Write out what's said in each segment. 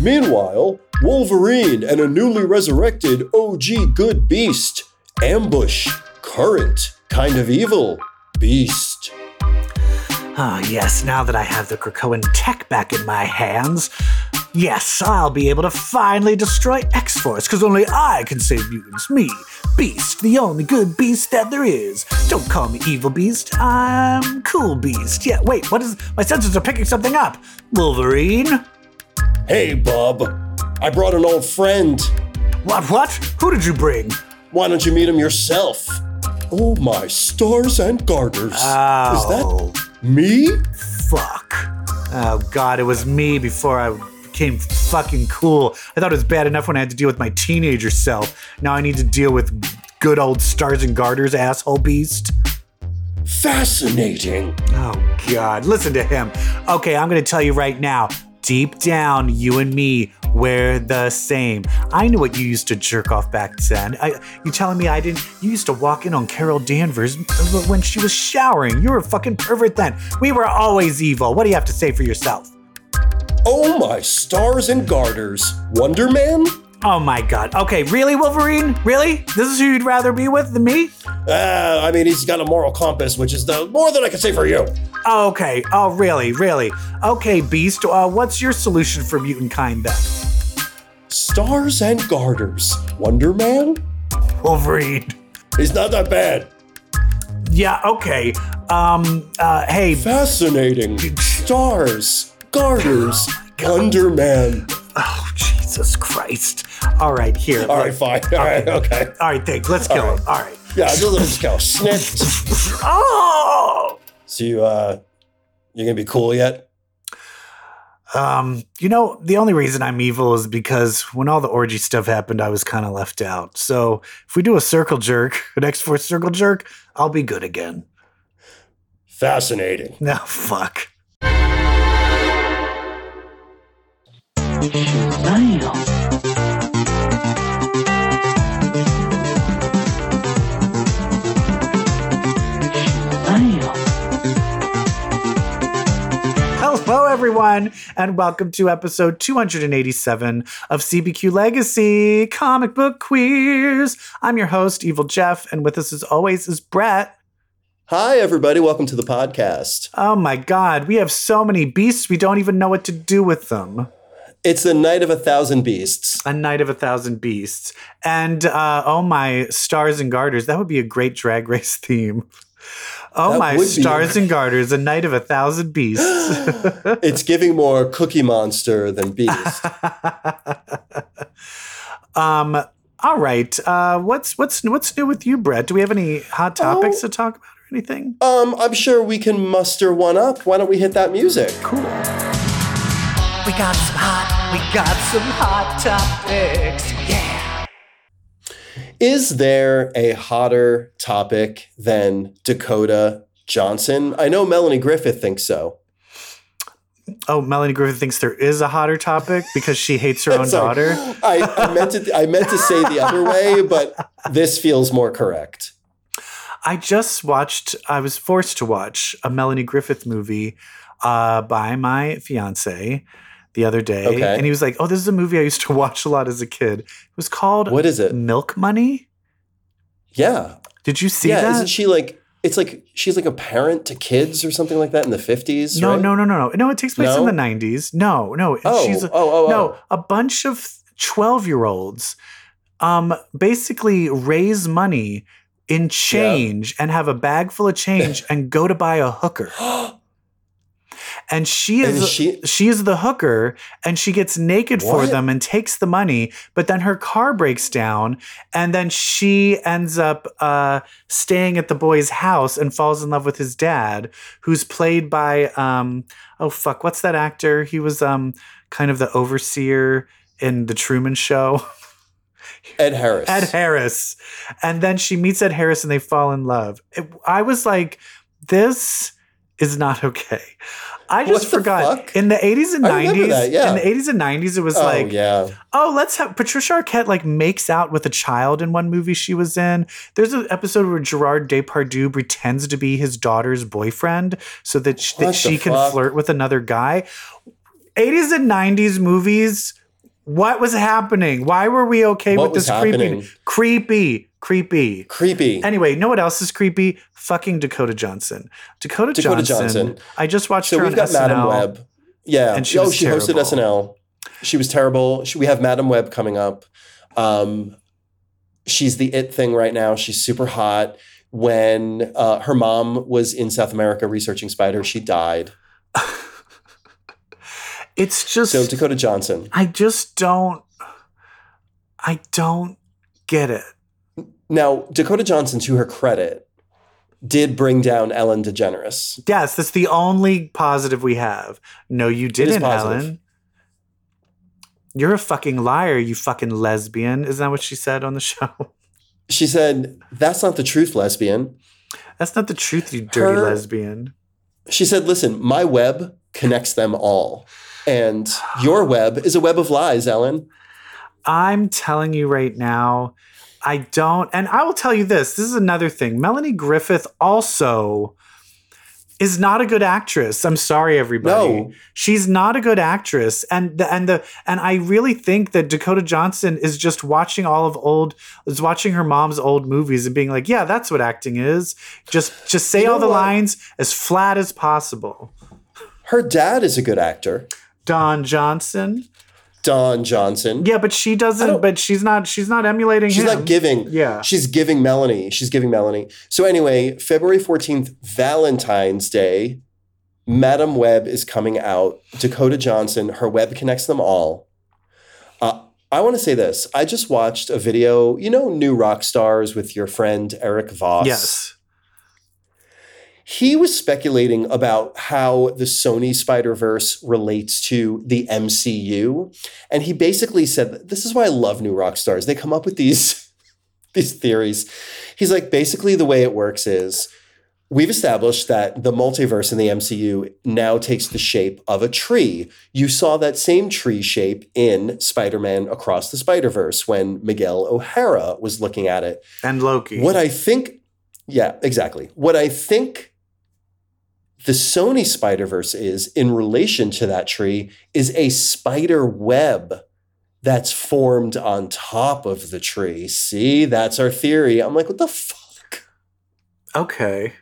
Meanwhile, Wolverine and a newly resurrected OG Good Beast ambush current kind of evil beast. Ah, yes, now that I have the Krakoan tech back in my hands, yes, I'll be able to finally destroy X Force, because only I can save mutants. Me, Beast, the only good beast that there is. Don't call me Evil Beast, I'm Cool Beast. Yeah, wait, what is. My sensors are picking something up. Wolverine? Hey, bub, I brought an old friend. What, what? Who did you bring? Why don't you meet him yourself? Oh, my stars and garters. Oh. Is that oh. me? Fuck. Oh god, it was me before I became fucking cool. I thought it was bad enough when I had to deal with my teenager self. Now I need to deal with good old stars and garters, asshole beast. Fascinating. Oh god, listen to him. Okay, I'm gonna tell you right now. Deep down, you and me, we're the same. I knew what you used to jerk off back then. I, you telling me I didn't? You used to walk in on Carol Danvers when she was showering. You were a fucking pervert then. We were always evil. What do you have to say for yourself? Oh, my stars and garters. Wonder Man? Oh my god. Okay, really, Wolverine? Really? This is who you'd rather be with than me? Uh, I mean, he's got a moral compass, which is the more than I can say for you. Oh, okay. Oh, really? Really? Okay, Beast. Uh, what's your solution for mutant kind then? Stars and garters. Wonder Man? Wolverine. He's not that bad. Yeah. Okay. Um. Uh. Hey. Fascinating. Stars, garters, Wonder Man. Oh, Jesus Christ. All right. Here. All right, fine. All right, okay. All right. Think. Let's kill All right. him. All right. Yeah, let's go. Snipped. Oh. So you, uh, you're gonna be cool yet? Um, you know, the only reason I'm evil is because when all the orgy stuff happened, I was kind of left out. So if we do a circle jerk, an X Force circle jerk, I'll be good again. Fascinating. No, fuck. Hello, everyone, and welcome to episode 287 of CBQ Legacy Comic Book Queers. I'm your host, Evil Jeff, and with us, as always, is Brett. Hi, everybody. Welcome to the podcast. Oh my god, we have so many beasts, we don't even know what to do with them. It's the night of a thousand beasts. A Night of a Thousand Beasts. And uh, oh my stars and garters, that would be a great drag race theme. Oh That my be. stars and garters, a night of a thousand beasts. It's giving more Cookie Monster than Beast. um, all right. Uh, what's what's what's new with you, Brett? Do we have any hot topics Oh. to talk about or anything? um, I'm sure we can muster one up. Why don't we hit that music? Cool. We got some hot, we got some hot topics. Yeah. Is there a hotter topic than Dakota Johnson? I know Melanie Griffith thinks so. Oh, Melanie Griffith thinks there is a hotter topic because she hates her own Sorry. daughter. I, I meant to I meant to say the other way, but this feels more correct. I just watched, I was forced to watch a Melanie Griffith movie uh, by my fiance the other day. Okay. And he was like, Oh, this is a movie I used to watch a lot as a kid. It was called What is it? Milk Money. Yeah. Did you see yeah, that? isn't she like it's like she's like a parent to kids or something like that in the 50s, no, right? no, no, no, no. No, it takes place in the 90s. No, no. Oh, she's oh, oh, oh. no, a bunch of 12 year olds um, basically raise money in change and have a bag full of change and go to buy a hooker. And she And is she- she is the hooker and she gets naked for them and takes the money, but then her car breaks down and then she ends up uh, staying at the boy's house and falls in love with his dad, who's played by um, oh fuck, what's that actor? He was um kind of the overseer in the Truman Show. Ed Harris. Ed Harris. And then she meets Ed Harris and they fall in love. It- I was like, this is not okay. I just forgot. fuck? In the 80s and I remember 90s, that, yeah. in the 80s and 90s, it was oh like, yeah. oh, let's have Patricia Arquette like makes out with a child in one movie she was in. There's an episode where Gerard Depardieu pretends to be his daughter's boyfriend so that, sh- that she can fuck? flirt with another guy. 80s and 90s movies What was happening? Why were we okay What with this happening? Creepy, creepy. Creepy. Creepy. Anyway, know what else is creepy? Fucking Dakota Johnson. Dakota, Dakota Johnson, Johnson. I just watched so her we've on got SNL. Madame Web. Yeah. and she oh, she hosted. SNL. She was terrible. She, we have Madame Web coming up. Um, she's the it thing right now. She's super hot. When uh, her mom was in South America researching spiders, she died. It's just So Dakota Johnson. I just don't I don't get it. Now, Dakota Johnson, to her credit, did bring down Ellen DeGeneres. Yes, that's the only positive we have. No, you didn't. Ellen. You're a fucking liar, you fucking lesbian. Isn't that what she said on the show? She said, That's not the truth, lesbian. That's not the truth, you dirty Her- lesbian. She said, Listen, my web connects them all. And your web is a web of lies, Ellen. I'm telling you right now, I don't. And I will tell you this this is another thing. Melanie Griffith also is not a good actress. I'm sorry, everybody. No. She's not a good actress. And the, and the and I really think that Dakota Johnson is just watching all of old is watching her mom's old movies and being like, yeah, that's what acting is. Just just say You know all the what? lines as flat as possible. Her dad is a good actor, Don Johnson. Don Johnson. Yeah, but she doesn't but she's not she's not emulating She's him. not giving. Yeah. She's giving Melanie. She's giving Melanie. So anyway, February 14th, Valentine's Day, Madame Web is coming out. Dakota Johnson, her web connects them all. Uh, I want to say this. I just watched a video, you know, New Rockstars with your friend Eric Voss. Yes. He was speculating about how the Sony Spider Verse relates to the MCU, and he basically said, "This is why I love New Rockstars. They come up with these these theories." He's like, basically, the way it works is we've established that the multiverse in the MCU now takes the shape of a tree. You saw that same tree shape in Spider Man Across the Spider Verse when Miguel O'Hara was looking at it. And Loki. What I think, yeah, exactly. What I think the Sony Spider Verse is in relation to that tree is a spider web that's formed on top of the tree. See, that's our theory. I'm like, what the fuck? okay.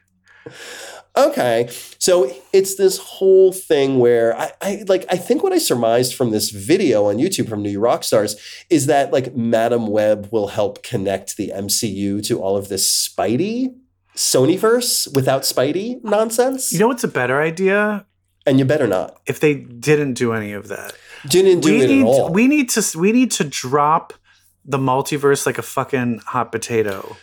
Okay. So it's this whole thing where I, I like I think what I surmised from this video on YouTube from New Rockstars is that like Madame Web will help connect the MCU to all of this Spidey Sonyverse without Spidey nonsense. You know what's a better idea? and you better not. If they didn't do any of that. Didn't do we it need at all. we need to we need to drop the multiverse like a fucking hot potato.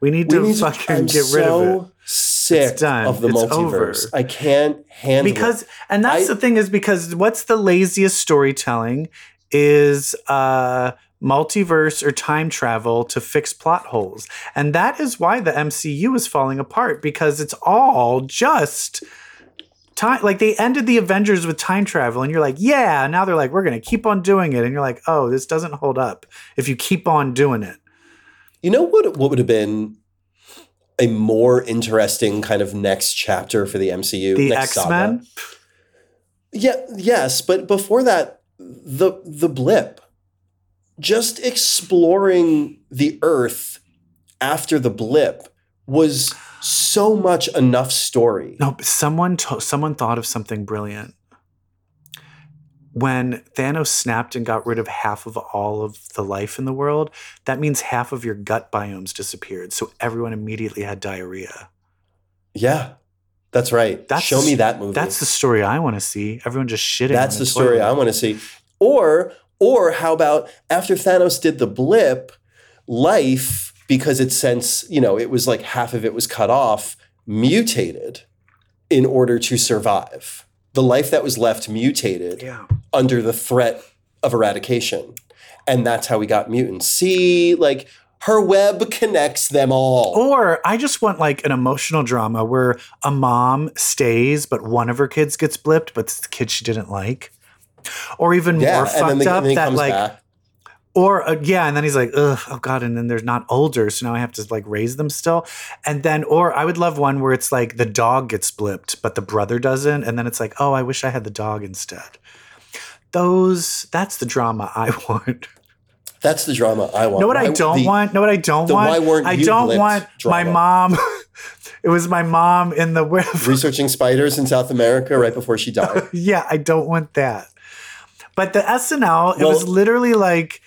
We need to We need to- fucking I'm get rid of it. Sick It's done. of the It's multiverse. over. I can't handle because it. and that's I- the thing is because what's the laziest storytelling is uh multiverse or time travel to fix plot holes and that is why the mcu is falling apart because it's all just time like they ended the avengers with time travel and you're like yeah now they're like we're gonna keep on doing it and you're like oh this doesn't hold up if you keep on doing it You know what? What would have been a more interesting kind of next chapter for the MCU? the saga? x-men Yeah, yes, but before that, the the blip, just exploring the Earth after the blip was so much enough story. No, someone to- someone thought of something brilliant. When Thanos snapped and got rid of half of all of the life in the world, that means half of your gut biomes disappeared. So everyone immediately had diarrhea. Yeah, that's right. That's- Show me that movie. That's the story I want to see. Everyone just shitting. That's on the story. I want to see. Or or how about after Thanos did the blip, life because it since you know it was like half of it was cut off, mutated in order to survive. The life that was left mutated Yeah. under the threat of eradication, and that's how we got mutants. See, like her web connects them all. Or I just want like an emotional drama where a mom stays, but one of her kids gets blipped, but it's the kid she didn't like. Or even yeah, more fucked the, up and then he that like back. Or uh, yeah, and then he's like, ugh, oh god, and then they're not older, so now I have to like raise them still. And then, or I would love one where it's like the dog gets blipped, but the brother doesn't, and then it's like, oh, I wish I had the dog instead. those that's the drama I want. That's the drama I want. know what I don't the- want? Know what I don't want? why I don't want my mom. it was my mom in the Researching spiders in South America right before she died. yeah, I don't want that. But the SNL, it Well- was literally like,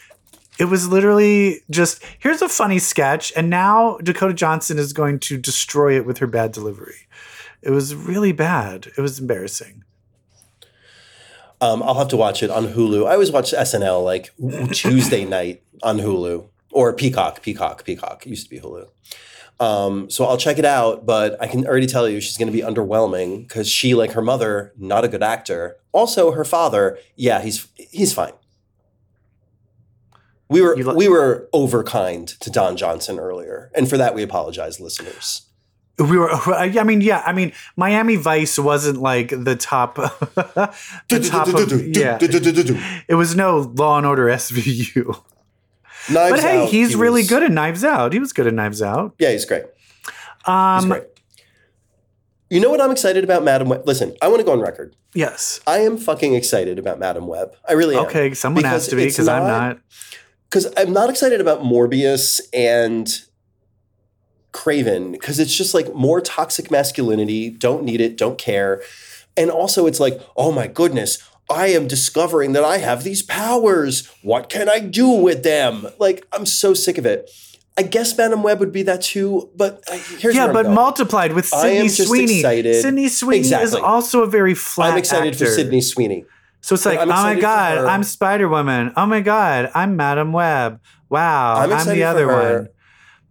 it was literally just here's a funny sketch, and now Dakota Johnson is going to destroy it with her bad delivery. It was really bad. It was embarrassing. Um, I'll have to watch it on Hulu. I always watch SNL like Tuesday night on Hulu or Peacock, Peacock, Peacock. It used to be Hulu. Um, so I'll check it out, but I can already tell you she's going to be underwhelming because she, like her mother, not a good actor. Also, her father, yeah, he's he's fine. We were li- we were overkind to Don Johnson earlier, and for that we apologize, listeners. We were, I mean, yeah, I mean, Miami Vice wasn't like the top, the top of, yeah. It was no Law and Order SVU. Knives But hey, Out, he's he really was- good at Knives Out. He was good at Knives Out. Yeah, he's great. He's Um, great. You know what I'm excited about, Madame Web? Listen, I want to go on record. yes. I am fucking excited about Madame Web. I really am. Okay, someone Because has to be because I'm not- not. Because I'm not excited about Morbius and Kraven because it's just like more toxic masculinity. Don't need it. Don't care. And also, it's like, oh my goodness, I am discovering that I have these powers. What can I do with them? Like, I'm so sick of it. I guess Madame Web would be that too, but uh, here's Yeah, but multiplied with I Sydney am just Sweeney. excited. Sydney Sweeney is also a very flat. I'm excited for. Sydney Sweeney. So it's like, I'm oh my god. I'm Spider Woman. Oh my god, I'm Madame Web. Wow, I'm I'm, the other one.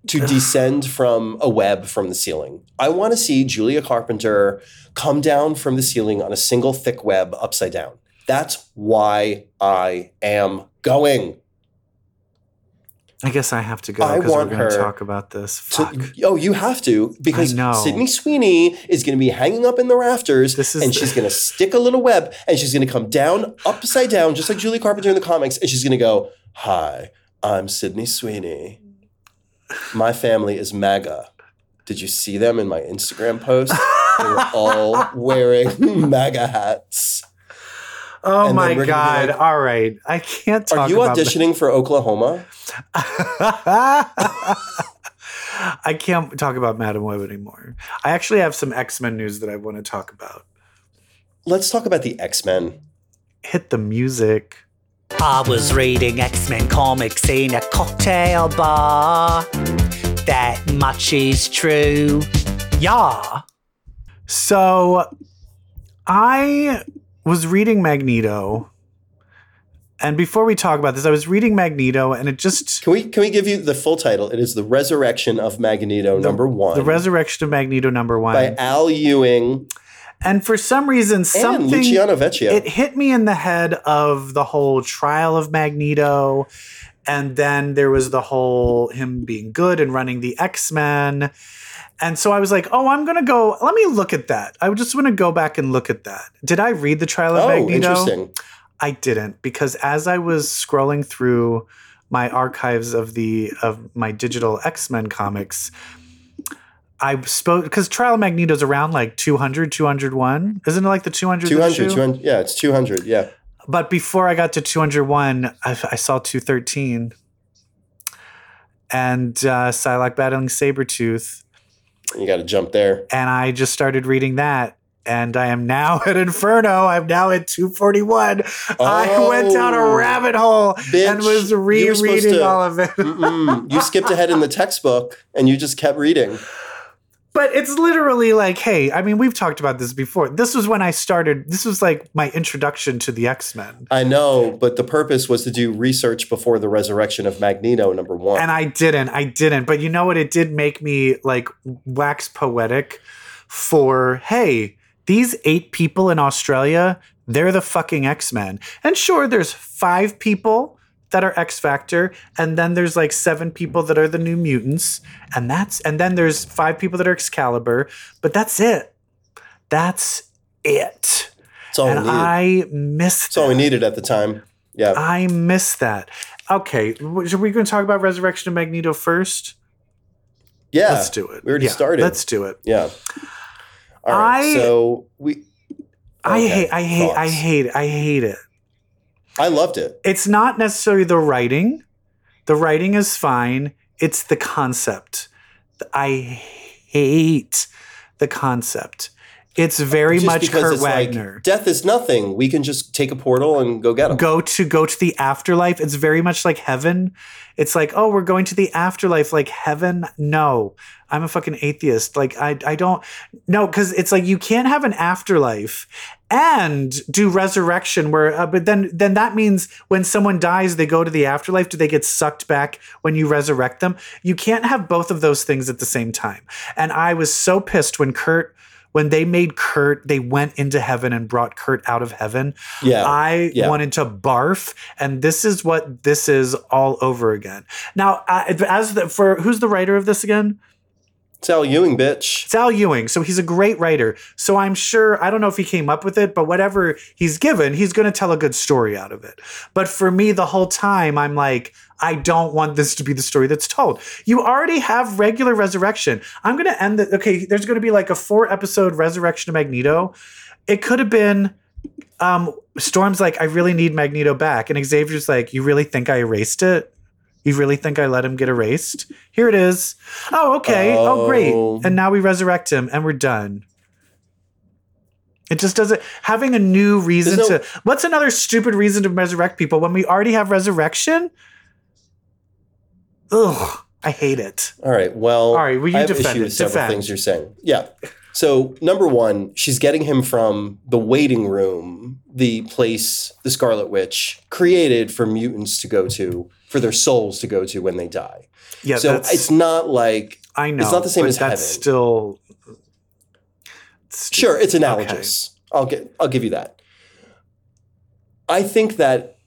to descend from a web from the ceiling. I want to see Julia Carpenter come down from the ceiling on a single thick web upside down. That's why I am going. I guess I have to go because we're going to talk about this. To- oh, you have to because Sydney Sweeney is going to be hanging up in the rafters and the- she's going to stick a little web and she's going to come down upside down just like Julie Carpenter in the comics and she's going to go, "Hi, I'm Sydney Sweeney. My family is MAGA. Did you see them in my Instagram post? they were all wearing MAGA hats. Oh and my we're gonna be god! like, All right, I can't talk. Are you about auditioning for Oklahoma? I can't talk about Madame Web anymore. I actually have some X Men news that I want to talk about. Let's talk about the X-Men. Hit the music. I was reading X Men comics in a cocktail bar. That much is true. Yeah. So I was reading Magneto. And before we talk about this, I was reading Magneto and it just Can we can we give you the full title? It is The Resurrection of Magneto number 1 the resurrection of Magneto number one. by Al Ewing and for some reason, and something Luciano Vecchio. it hit me in the head of the whole trial of Magneto. And then there was the whole him being good and running the X Men. And so I was like, oh, I'm going to go. Let me look at that. I just want to go back and look at that. Did I read the trial of oh, Magneto? interesting. I didn't because as I was scrolling through my archives of the of my digital X-Men comics, I spoke because Trial of Magneto's around like 200, 201. Isn't it like the 200? 200, 200 yeah, it's 200, yeah. But before I got to 201, I, I saw 213. And uh, Psylocke battling Sabretooth. You got to jump there. And I just started reading that. And I am now at Inferno. I'm now at 241. I went down a Oh, rabbit hole bitch. and was You were supposed rereading to- all of it. You skipped ahead in the textbook and you just kept reading. But it's literally like, hey, I mean, we've talked about this before. This was when I started, this was like my introduction to the X Men. I know, but the purpose was to do research before the resurrection of Magneto number 1. And I didn't, I didn't. But you know what? It did make me like wax poetic for, hey, these eight people in Australia, they're the fucking X Men. And sure, there's five people that are X Factor, and then there's like seven people that are the New Mutants, and that's and then there's five people that are Excalibur, but that's it. That's it. That's all we and needed. I miss That's all we needed at the time. Yeah. I miss that. Okay, are we going to talk about Resurrection of Magneto first? yeah. Let's do it. We already Yeah, started. Let's do it. Yeah. All right. I- so we I hate. I hate. I thoughts. hate. I hate it. I loved it. it's not necessarily the writing. The writing is fine. It's the concept. I hate the concept. It's very Just much Kurt it's Wagner. like death is nothing. We can just take a portal and go get him. go to go to the afterlife. It's very much like heaven. It's like, oh, we're going to the afterlife, like heaven. No, I'm a fucking atheist. Like I, I don't no, because it's like you can't have an afterlife and do resurrection. Where, uh, but then then that means when someone dies, they go to the afterlife. Do they get sucked back when you resurrect them? You can't have both of those things at the same time. And I was so pissed when Kurt. When they made Kurt, they went into heaven and brought Kurt out of heaven. Yeah. I yeah. wanted to barf, and this is what this is all over again. Now, uh, as the, for who's the writer of this again? Sal Ewing, bitch. Sal Ewing. So he's a great writer. So I'm sure I don't know if he came up with it, but whatever he's given, he's going to tell a good story out of it. But for me, the whole time, I'm like, I don't want this to be the story that's told. You already have regular resurrection. I'm going to end the okay. There's going to be like a four episode resurrection of Magneto. It could have been um, Storm's like, I really need Magneto back. And Xavier's like, You really think I erased it? You really think I let him get erased? Here it is. Oh, okay. Oh, great. Oh. And now we resurrect him and we're done. It just doesn't having a new reason no- to what's another stupid reason to resurrect people when we already have resurrection? Ugh, I hate it. All right. Well, All right, well, you I have defend issue with several Defend. things you're saying. Yeah. So number one, she's getting him from the waiting room, the place the Scarlet Witch created for mutants to go to, for their souls to go to when they die. Yeah, so it's not like I know. It's not the same but as that's heaven. still Sure, it's analogous. I'll get I'll give you that. I think that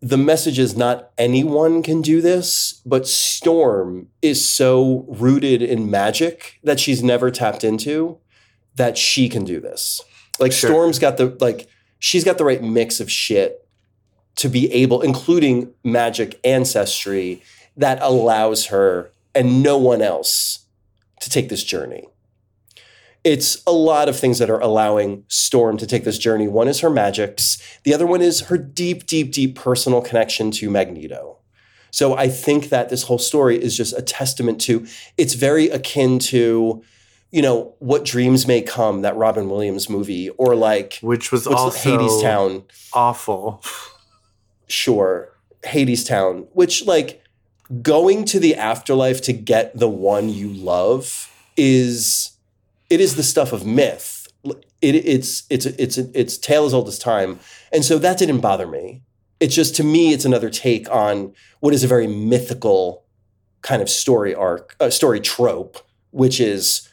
the message is not anyone can do this, but Storm is so rooted in magic that she's never tapped into that she can do this. Like Sure. Storm's got the like she's got the right mix of shit to be able including magic ancestry that allows her and no one else to take this journey it's a lot of things that are allowing Storm to take this journey. One is her magics, the other one is her deep, deep, deep personal connection to Magneto. So I think that this whole story is just a testament to it's very akin to, you know, what dreams may come, that Robin Williams movie, or like which was also Hadestown, awful. Sure, Hadestown, which like going to the afterlife to get the one you love is it is the stuff of myth. It, it's it's it's it's tale as old as time, and so that didn't bother me. It's just to me, it's another take on what is a very mythical kind of story arc, uh, story trope, which is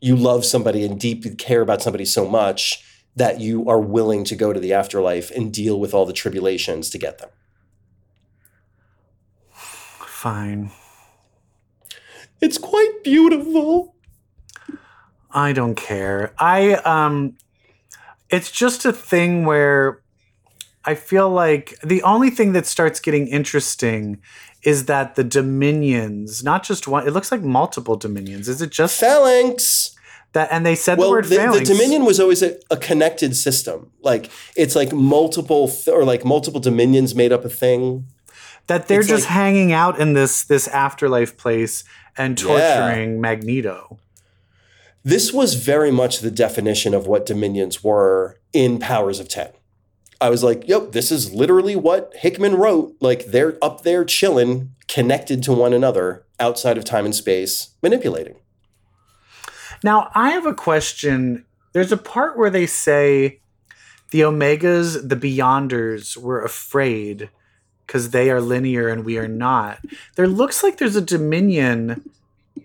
you love somebody and deeply care about somebody so much that you are willing to go to the afterlife and deal with all the tribulations to get them. Fine. It's quite beautiful. I don't care. I um it's just a thing where I feel like the only thing that starts getting interesting is that the dominions, not just one, it looks like multiple dominions. Is it just Phalanx. That? And they said the Well, word the, the. Dominion was always a, a connected system. Like it's like multiple th- or like multiple dominions made up a thing. that they're it's just like- hanging out in this this afterlife place and Yeah. torturing Magneto. This was very much the definition of what dominions were in Powers of 10. I was like, yep, this is literally what Hickman wrote. Like they're up there chilling, connected to one another outside of time and space, manipulating. Now, I have a question. There's a part where they say the Omegas, the Beyonders, were afraid because they are linear and we are not. There looks like there's a Dominion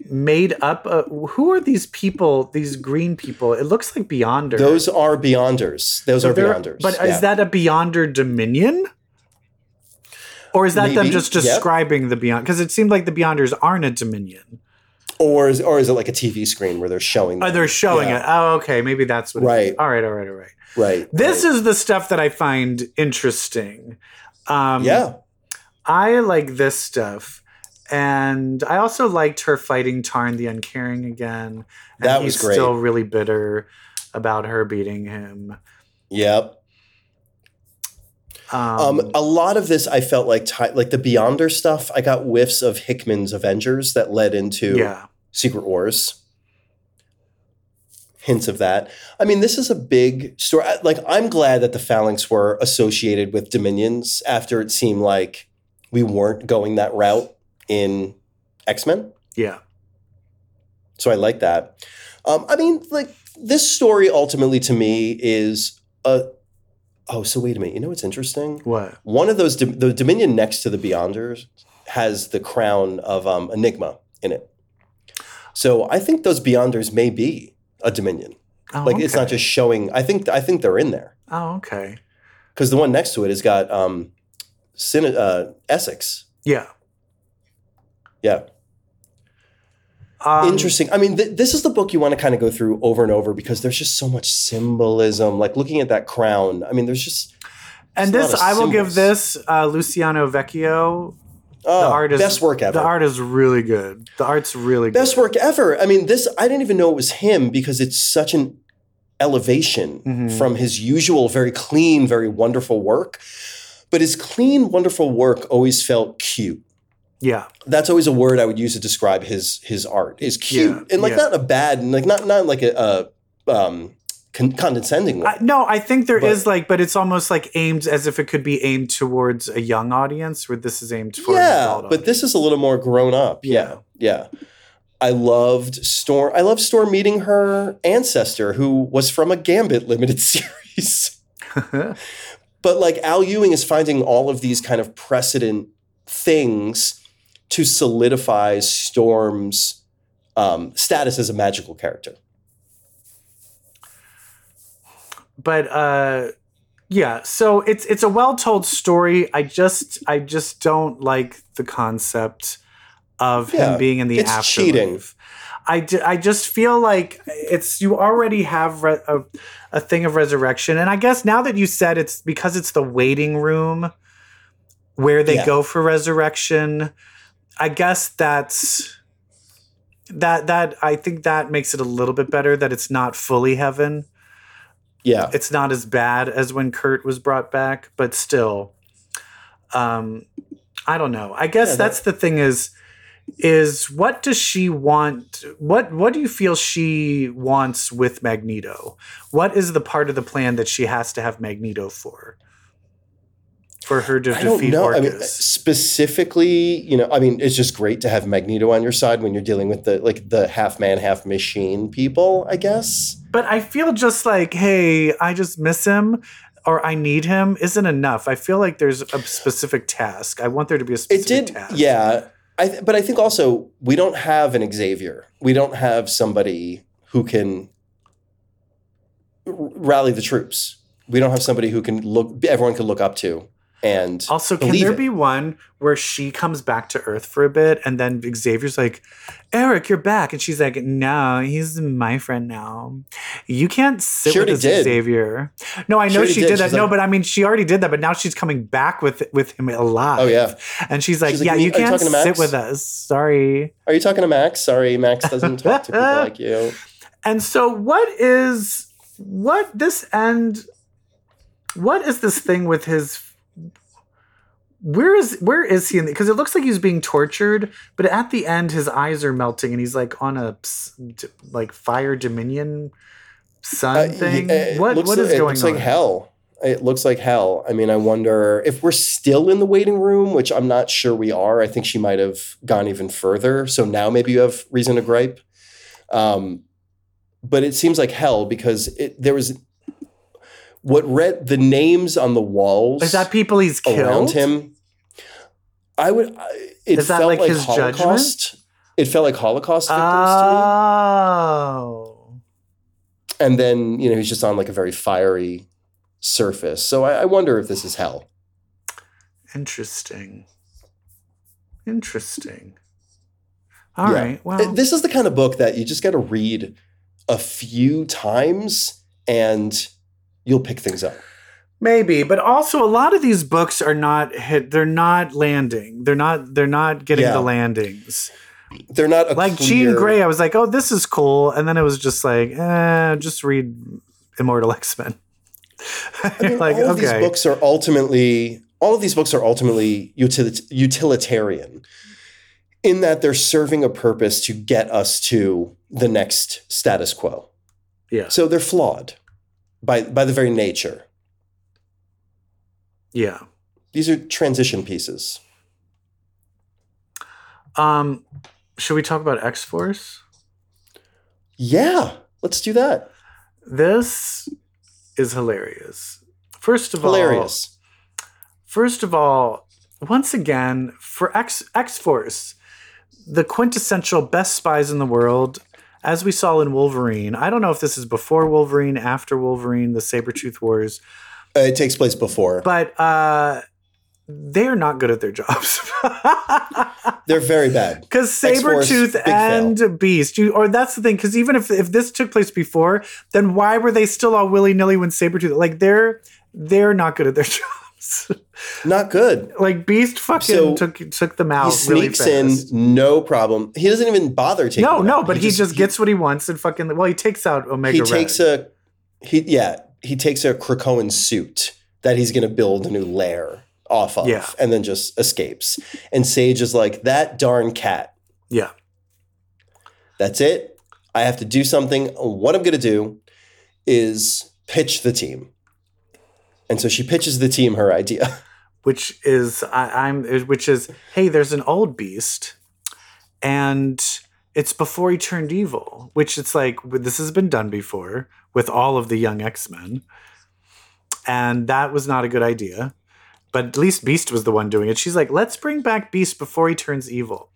made up. Of, who are these people? These green people? It looks like Beyonders. Those are Beyonders. Those So are Beyonders. But yeah. is that a Beyonder Dominion? Or is that them Maybe, just yep. describing the Beyond? Because it seemed like the Beyonders aren't a Dominion. Or is, or is it like a TV screen where they're showing? Oh, they're showing Yeah. it. Oh, okay. Maybe that's what. Right. is. All right. All right. All right. Right. This right. is the stuff that I find interesting. Um, yeah. I like this stuff. And I also liked her fighting Tarn the Uncaring again. And That was great. still really bitter about her beating him. Yep. Um, a lot of this I felt like ti like the Beyonder stuff. I got whiffs of Hickman's Avengers that led into yeah. Secret Wars. Hints of that. I mean, this is a big story. Like, I'm glad that the Phalanx were associated with Dominions after it seemed like we weren't going that route in X Men. Yeah. So I like that. Um, I mean, like this story ultimately to me is a. Oh, so wait a minute. You know what's interesting? What? One of those, the Dominion next to the Beyonders has the crown of um, Enigma in it. So I think those Beyonders may be a Dominion. Oh, Like it's not just showing. I think I think they're in there Oh, okay. because the one next to it has got um, Sin- uh, Essex. Yeah. Yeah, Um, interesting. I mean, th- this is the book you want to kind of go through over and over because there's just so much symbolism. Like looking at that crown. I mean, there's just And It's a lot this, I will give this uh, Luciano Vecchio. oh, The art is best work ever. The art is really good. The art's really good. best good. work ever. I mean, this I didn't even know it was him because it's such an elevation Mhm. from his usual very clean, very wonderful work. But his clean, wonderful work always felt cute. Yeah. That's always a word I would use to describe his his art. Is cute Yeah, and like yeah. not a bad and like not not like a, a um, con- condescending way. I, no, I think there is But- like, but it's almost like aimed as if it could be aimed towards a young audience, where this is aimed for an yeah, adult but this is a little more grown up. Yeah, yeah. I loved Storm. I love Storm meeting her ancestor, who was from a Gambit limited series. but like Al Ewing is finding all of these kind of precedent things to solidify Storm's um, status as a magical character. but uh yeah so it's it's a well-told story i just i just don't like the concept of Yeah, him being in the it's afterlife cheating. I, I just feel like it's you already have re- a, a thing of resurrection and i guess now that you said it's because it's the waiting room where they Yeah. go for resurrection i guess that's that that i think that makes it a little bit better that it's not fully heaven Yeah, it's not as bad as when Kurt was brought back, but still, um, I don't know. I guess Yeah, that- that's the thing is, is what does she want? What what do you feel she wants with Magneto? What is the part of the plan that she has to have Magneto for? For her to I don't defeat know. I mean, specifically, you know, I mean, it's just great to have Magneto on your side when you're dealing with the like the half man, half machine people. I guess. But I feel just like, hey, I just miss him or I need him isn't enough. I feel like there's a specific task. I want there to be a It specific did, task. yeah. I th- but I think also we don't have an Xavier. We don't have somebody who can r- rally the troops. We don't have somebody who can look. Everyone can look up to and Also, can there it. be one where she comes back to Earth for a bit and then Xavier's like, Eric, you're back. And she's like, no, he's my friend now. You can't sit She with this. Xavier. No, I know already she, did. did that. She's no, but I mean, she already did that. But now she's coming back with with him alive. Oh, yeah. And she's like, She's like, yeah, "Me- you you can't to sit with us. Sorry. Are you talking to Max? Sorry, Max doesn't talk to people like you. And so, what is what this end? What is this thing with his? Where is where is he? Because it looks like he's being tortured, but at the end, his eyes are melting, and he's like on a like fire dominion sun Uh, thing. it what what like- is it going looks on? like hell. It looks like hell. I mean, I wonder if we're still in the waiting room, which I'm not sure we are. I think she might have gone even further. So now maybe you have reason to gripe. Um, but it seems like hell because it, there was what read the names on the walls Is that people he's killed? around him. I would. It Is that felt like like, his judgment? Holocaust. It felt like Holocaust victims Oh, to me. And then you know he's just on like a very fiery surface. So I, I wonder if this is hell. interesting. Interesting. All right. Yeah. Well, Uh, This is the kind of book that you just got to read a few times and you'll pick things up. Maybe, but also a lot of these books are not hit. They're not landing. They're not. They're not getting Yeah. the landings. They're not a Like clear, Jean Grey, I was like, "Oh, this is cool," and then it was just like, eh, just read Immortal X Men. I mean, like, all of okay. these books are ultimately all of these books are ultimately util- utilitarian in that they're serving a purpose to get us to the next status quo. Yeah. So they're flawed by by the very nature. Yeah. These are transition pieces. Um, should we talk about X Force? Yeah, let's do that. This is hilarious. First of Hilarious. all, first of all, once again, for X X Force, the quintessential best spies in the world, as we saw in Wolverine. I don't know if this is before Wolverine, after Wolverine, the Sabretooth Wars, Uh, it takes place before. but uh they're not good at their jobs. They're very bad. Because Sabretooth and Beast, you, or that's the thing, because even if, if this took place before, then why were they still all willy nilly when Sabretooth? Like, they're they're not good at their jobs. Not good. like, Beast fucking So, took took them out He really sneaks in, no problem. He doesn't even bother taking. No, no, out. but he, just, gets what he wants and fucking, well, he takes out Omega he Red. takes a he yeah he takes a Krakoan suit that he's going to build a new lair off of Yeah. and then just escapes. And sage is like that darn cat. Yeah. that's it. I have to do something. What i'm going to do is pitch the team. And so she pitches the team her idea. Which is I, I'm which is hey, there's an old beast, and it's before he turned evil. Which it's like this has been done before with all of the young X Men, and that was not a good idea. But at least Beast was the one doing it. She's like, let's bring back Beast before he turns evil.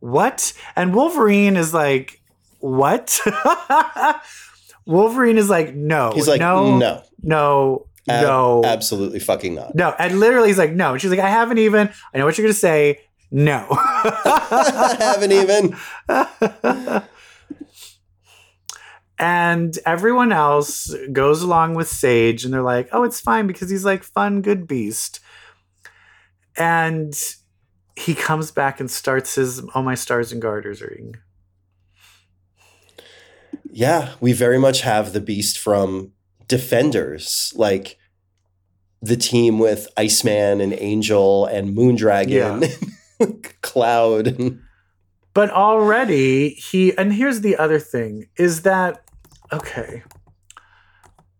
What? And Wolverine is like, what? Wolverine is like, no. he's like no, no no, ab- no, absolutely fucking not no, and literally he's like, no. And she's like, I haven't even. I know what you're gonna say. No. I haven't even and everyone else goes along with Sage, and they're like, oh, it's fine because he's like fun, good beast. And he comes back and starts his "Oh My Stars and Garters" ring. yeah we very much have the beast from defenders like the team with iceman and angel and moondragon cloud But already he and here's the other thing is that okay.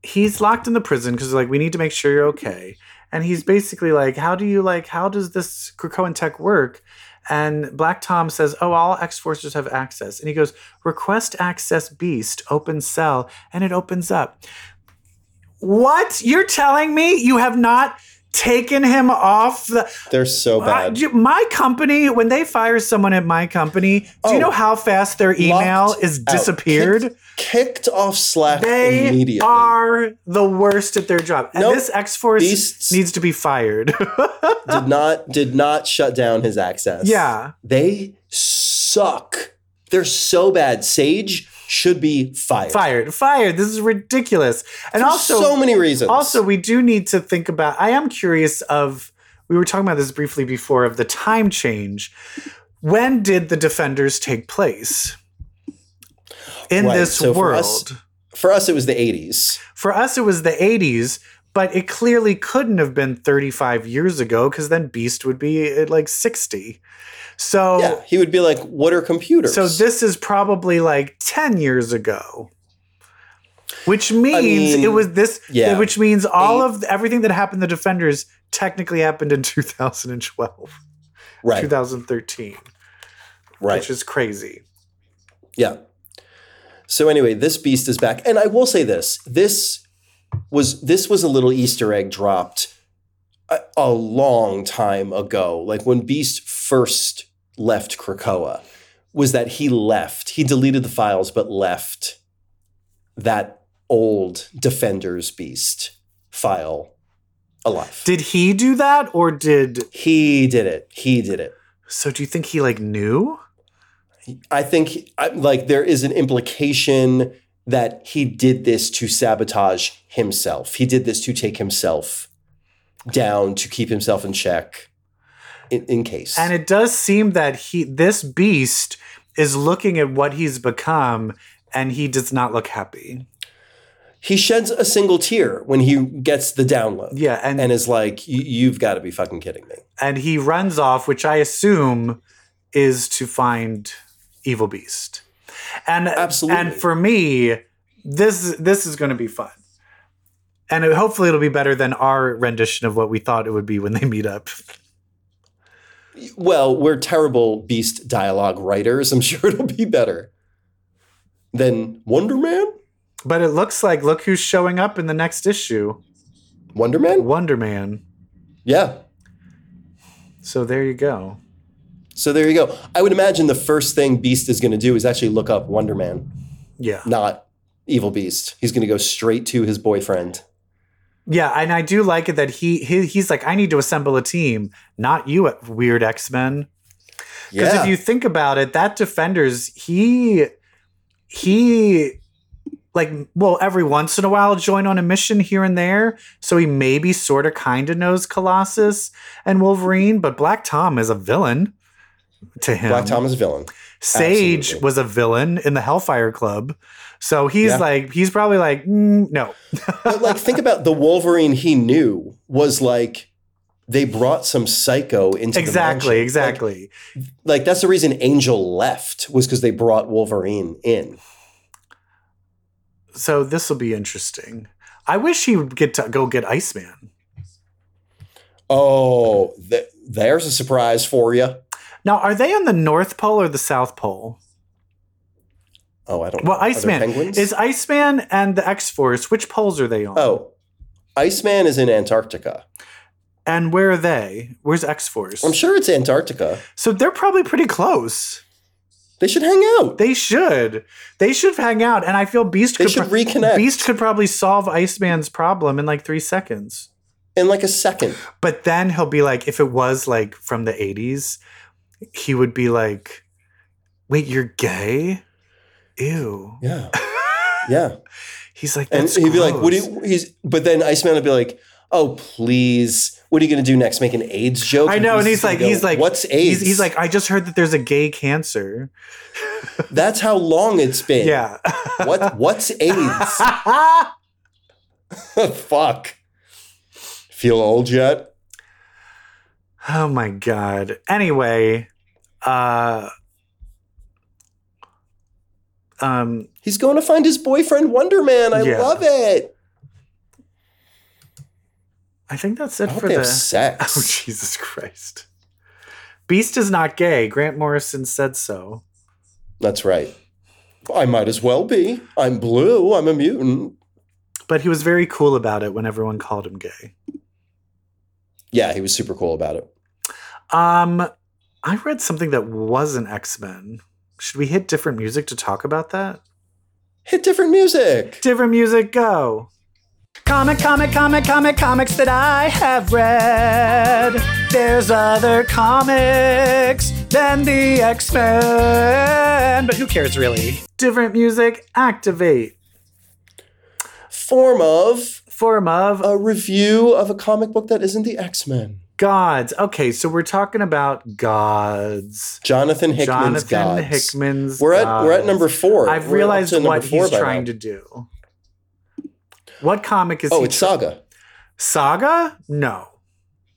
He's locked in the prison because like we need to make sure you're okay. And he's basically like, How do you like how does this Krakoan tech work? And Black Tom says, Oh, all X Forcers have access. And he goes, Request access beast, open cell, and it opens up. What? You're telling me you have not taken him off the they're so bad my company, when they fire someone at my company, do Oh. you know how fast their email is disappeared? kicked, kicked off slack They immediately are the worst at their job. And Nope. this X Force needs to be fired. did not did not shut down his access yeah. they suck they're so bad sage should be fired Fired. Fired. This is ridiculous. And For also so many reasons Also, we do need to think about. I am curious of. We were talking about this briefly before of the time change. When did the Defenders take place in Right, this so for world? us- for us it was the 80s For us, it was the 80s, but it clearly couldn't have been 35 years ago because then Beast would be at like 60. So, yeah he would be like what are computers so this is probably like 10 years ago. Which means mean, it was this, yeah. which means all Eight- of everything that happened to Defenders technically happened in 2012, right 2013, right which is crazy. Yeah. So anyway, this beast is back, and I will say this: this was this was a little Easter egg dropped a, a long time ago. Like when Beast first left Krakoa, was that he left. He deleted the files, but left that old Defenders Beast file alive. Did he do that or did. he did it? He did it. So do you think he like knew? I think like there is an implication that he did this to sabotage himself. He did this to take himself down to keep himself in check in, in case. And it does seem that he this beast is looking at what he's become and he does not look happy. he sheds a single tear when he gets the download. Yeah, and And is like, "You- you've got to be fucking kidding me. and he runs off, which I assume is to find Evil Beast. And Absolutely. and for me, this this is going to be fun, and it, hopefully it'll be better than our rendition of what we thought it would be when they meet up. Well, we're terrible beast dialogue writers. I'm sure it'll be better than Wonder Man. But it looks like look who's showing up in the next issue, Wonder Man? Wonder Man. Yeah. So there you go. So there you go. I would imagine the first thing Beast is going to do is actually look up Wonder Man, Yeah, not Evil Beast. He's going to go straight to his boyfriend. yeah, and I do like it that he, he he's like, I need to assemble a team, not you, weird X Men. Because Yeah. if you think about it, that defenders, he he like well, every once in a while join on a mission here and there. So he maybe sort of kind of knows Colossus and Wolverine, but Black Tom is a villain to him. Black Tom is a villain. Sage absolutely. was a villain in the Hellfire Club. So he's Yeah. like, he's probably like, mm, no. But like, think about the Wolverine he knew was like they brought some psycho into the exactly, exactly. Like, like, that's the reason Angel left was because they brought Wolverine in. so this will be interesting. I wish he would get to go get Iceman. Oh, th- there's a surprise for you. Now, are they on the North Pole or the South Pole? Oh, I don't. Well, know. Iceman is Iceman and the X Force. Which poles are they on? Oh, Iceman is in Antarctica. and where are they? Where's X Force? I'm sure it's Antarctica. So they're probably pretty close. They should hang out. They should. They should hang out. And I feel Beast They could should pro- reconnect Beast could probably solve Iceman's problem in like three seconds. in like a second. But then he'll be like, if it was like from the 80s, he would be like, wait, you're gay? Ew. Yeah, yeah. He's like, And he'd be like, "What do you?" He's but then Iceman would be like, "Oh, please, what are you going to do next? Make an AIDS joke?" I know, and he's gonna like, he's like, "What's AIDS?" He's, he's like, I just heard that there's a gay cancer. "That's how long it's been." Yeah. What? What's AIDS? Fuck. Feel old yet? Oh my god. Anyway, uh um He's going to find his boyfriend Wonder Man. I Yeah. love it. I think that's it hope for the sex. Oh Jesus Christ. Beast is not gay. Grant Morrison said so. That's right. I might as well be. I'm blue. I'm a mutant. But he was very cool about it when everyone called him gay. Yeah, he was super cool about it. Um I read something that wasn't X-Men. Should we hit different music to talk about that? Hit different music. Different music, go. Comic, comic, comic, comic, comics that I have read. There's other comics than the X Men, but who cares really? Different music, activate. Form of Form of a review of a comic book that isn't the X Men. gods. Okay, so we're talking about gods. Jonathan Hickman's Jonathan Gods. Hickman's. We're at we're at number four. I've We're realized what four he's trying now. to do. What comic is Oh, it's tr- Saga. Saga? No.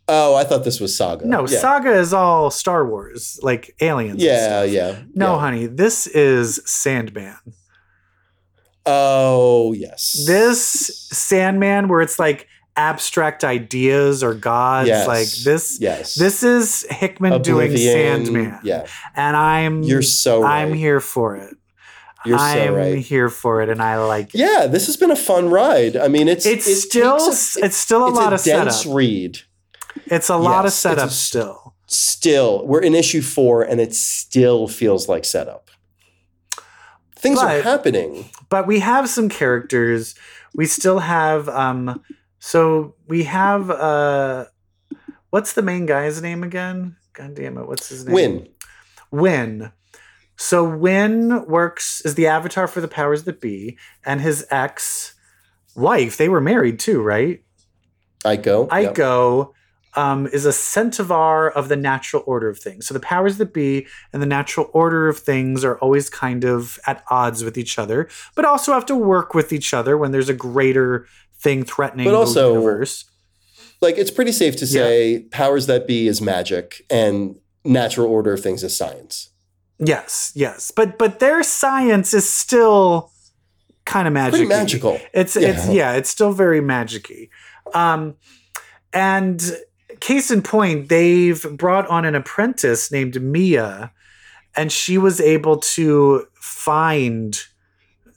Oh, I thought this was Saga. No, yeah. Saga is all Star Wars, like aliens. and Yeah, stuff. yeah. No, yeah. honey, this is Sandman. Oh, yes. This Sandman, where it's like abstract ideas or gods, Yes. like this. Yes. This is Hickman doing Sandman, Yeah. and I'm You're so right. I'm here for it. You're so I'm right. here for it, and I like it. Yeah, this has been a fun ride. I mean, it's It's it still a- it's still a it's of a dense setup. read. It's a lot of Yes, a setup s- still. Still, we're in issue four, and it still feels like setup. Things are happening. but we have some characters. We still have um so we have uh what's the main guy's name again? God damn it, what's his name? Wyn. Wyn. So Wyn works is the avatar for the powers that be, and his ex wife, they were married too, right? Aiko. Yep. Um, is a centaur of the natural order of things. So the powers that be and the natural order of things are always kind of at odds with each other, but also have to work with each other when there's a greater thing threatening But the also- universe. Like it's pretty safe to say powers that be is magic and natural order of things is science. Yes, yes, but but their science is still kind of magic. Pretty magical. It's it's Yeah. yeah, it's still very magicy. Um, and case in point, they've brought on an apprentice named Mia, and she was able to find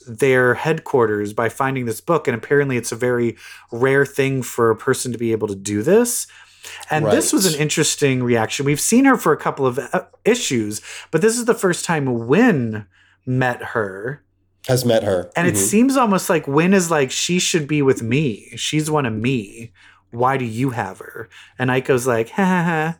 their headquarters by finding this book. And apparently, it's a very rare thing for a person to be able to do this. And this was an interesting reaction. We've seen her for a couple of uh, issues, but this is the first time Wyn met her. Has met her. And it Mhm. seems almost like Wyn is like, she should be with me. She's one of me. Why do you have her? And Aiko's like, ha ha ha.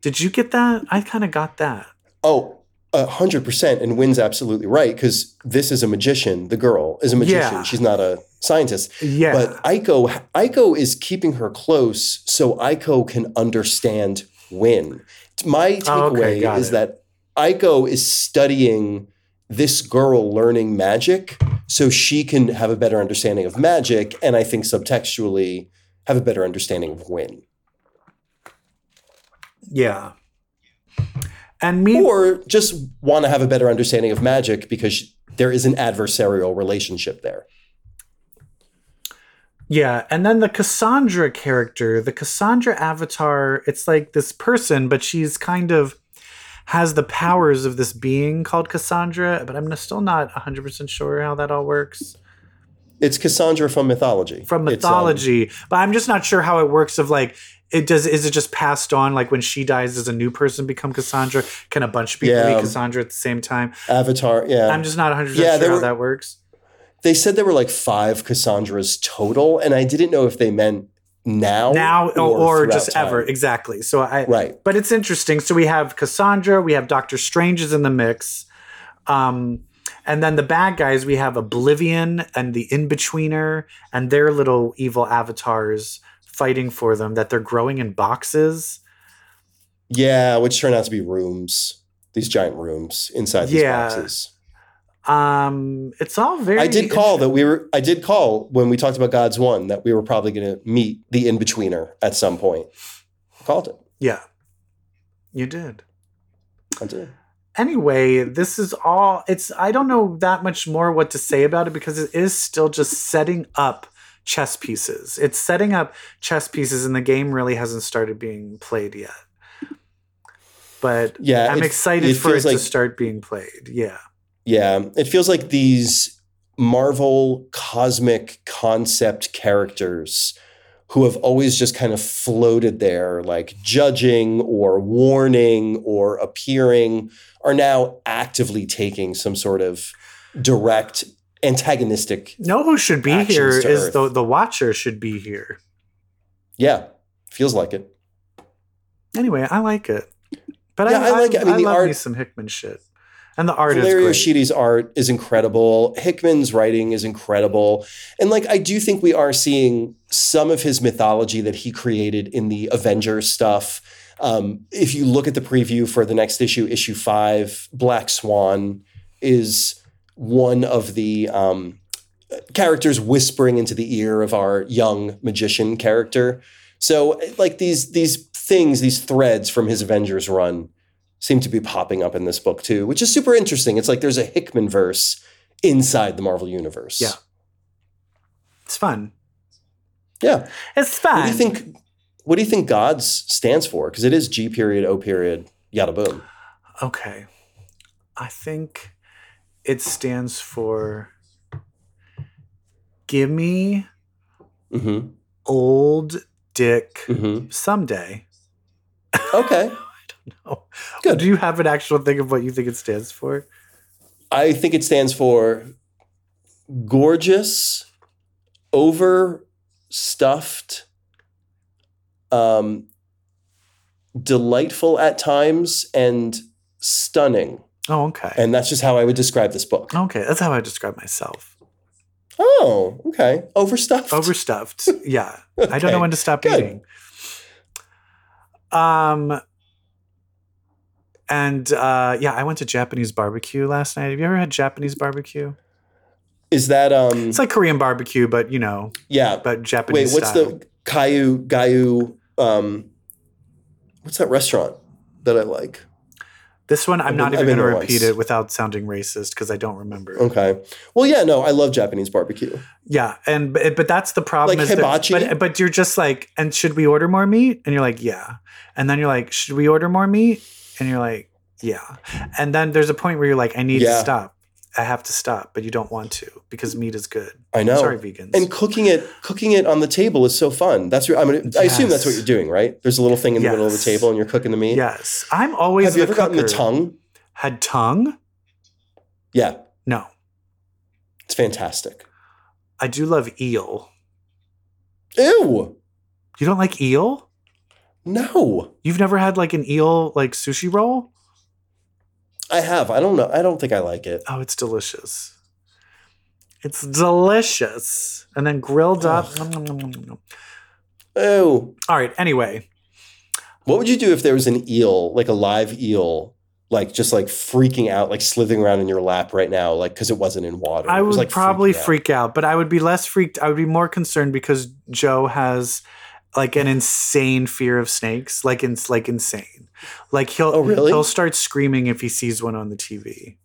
Did you get that? I kind of got that. Oh, a hundred percent. And Wyn's absolutely right because this is a magician. The girl is a magician. Yeah. She's not a scientist. Yeah. But Aiko, Aiko is keeping her close so Aiko can understand Wyn. My Oh, okay, takeaway is it. that Aiko is studying this girl learning magic so she can have a better understanding of magic and I think subtextually have a better understanding of Wyn. yeah. And me, Or just want to have a better understanding of magic because there is an adversarial relationship there. yeah. And then the Cassandra character, the Cassandra avatar, it's like this person, but she's kind of has the powers of this being called Cassandra, but I'm still not 100% sure how that all works. It's Cassandra from mythology. from um, mythology, but I'm just not sure how it works. Of like, it does is it just passed on? Like when she dies, does a new person become Cassandra? Can a bunch of people Yeah. be Cassandra at the same time? Avatar, yeah. I'm just not 100 Yeah, sure how that works. They said there were like five Cassandras total, and I didn't know if they meant now, Now or, or just time. ever exactly. So I Right. but it's interesting. So we have Cassandra, we have Doctor Strange is in the mix. Um, and then the bad guys, we have Oblivion and the In-Betweener and their little evil avatars fighting for them that they're growing in boxes. Yeah, which turn out to be rooms. These giant rooms inside these Yeah. boxes. Um, it's all very I did call that we were. I did call when we talked about God's One that we were probably going to meet the in betweener at some point. Called it. Yeah. You did. I did. Anyway, this is all it's I don't know that much more what to say about it because it is still just setting up chess pieces. It's setting up chess pieces and the game really hasn't started being played yet. But Yeah, I'm it- excited it for it feels to start being played. Yeah. Yeah, it feels like these Marvel cosmic concept characters who have always just kind of floated there, like judging or warning or appearing, are now actively taking some sort of direct antagonistic. No, who should be here is Earth. the the Watcher should be here. Yeah, feels like it. Anyway, I like it. But Yeah, I, I like it. I mean, the love art- me some Hickman shit. And the art Valerio is great. Art is incredible. Hickman's writing is incredible. And like I do think we are seeing some of his mythology that he created in the Avengers stuff. Um, if you look at the preview for the next issue, issue five, Black Swan is one of the um, characters whispering into the ear of our young magician character. So like these these things, these threads from his Avengers run seem to be popping up in this book too, which is super interesting. It's like there's a Hickman verse inside the Marvel universe. Yeah. It's fun. Yeah. It's fun. What do you think what do you think Gods stands for? Because it is G period, O period, yada boom. Okay. I think it stands for Give me Mm-hmm. old dick Mm-hmm. someday. Okay. Oh. Good. Do you have an actual thing of what you think it stands for? I think it stands for gorgeous, overstuffed, um, delightful at times, and stunning. Oh, okay. And that's just how I would describe this book. okay, that's how I describe myself. Oh, okay. Overstuffed. Overstuffed. Yeah. I don't know when to stop good. eating. Um, and uh, yeah, I went to Japanese barbecue last night. Have you ever had Japanese barbecue? Is that um? It's like Korean barbecue, but you know, yeah. but Japanese. Wait, what's style. the Kayu Gayu? Um, what's that restaurant that I like? This one, I'm I've not been- even going to repeat it without sounding racist because I don't remember. Okay. Well, yeah, no, I love Japanese barbecue. Yeah, and but, but that's the problem. Like is hibachi? but but you're just like, and should we order more meat? And you're like, yeah. And then you're like, should we order more meat? And you're like, yeah. And then there's a point where you're like, I need Yeah. to stop. I have to stop, but you don't want to because meat is good. I know. Sorry, vegans. And cooking it, cooking it on the table is so fun. That's what- I mean. I assume that's what you're doing, right? There's a little thing in the middle of the table, and you're cooking the meat. yes, I'm always Have you ever gotten the tongue? Had tongue? Yeah, No, it's fantastic. I do love eel. Ew. You don't like eel? No, You've never had like an eel like sushi roll? I have. I don't know. I don't think I like it. Oh, it's delicious. It's delicious. And then grilled up. Ugh. Nom, nom, nom, nom, nom. All right. Anyway, What would you do if there was an eel, like a live eel, like just like freaking out, like slithering around in your lap right now, like because it wasn't in water? I It was, would like, probably freaking out. freak out, but I would be less freaked. I would be more concerned because Joe has like an insane fear of snakes, like it's like insane. Like he'll Oh, really? he'll start screaming if he sees one on the TV.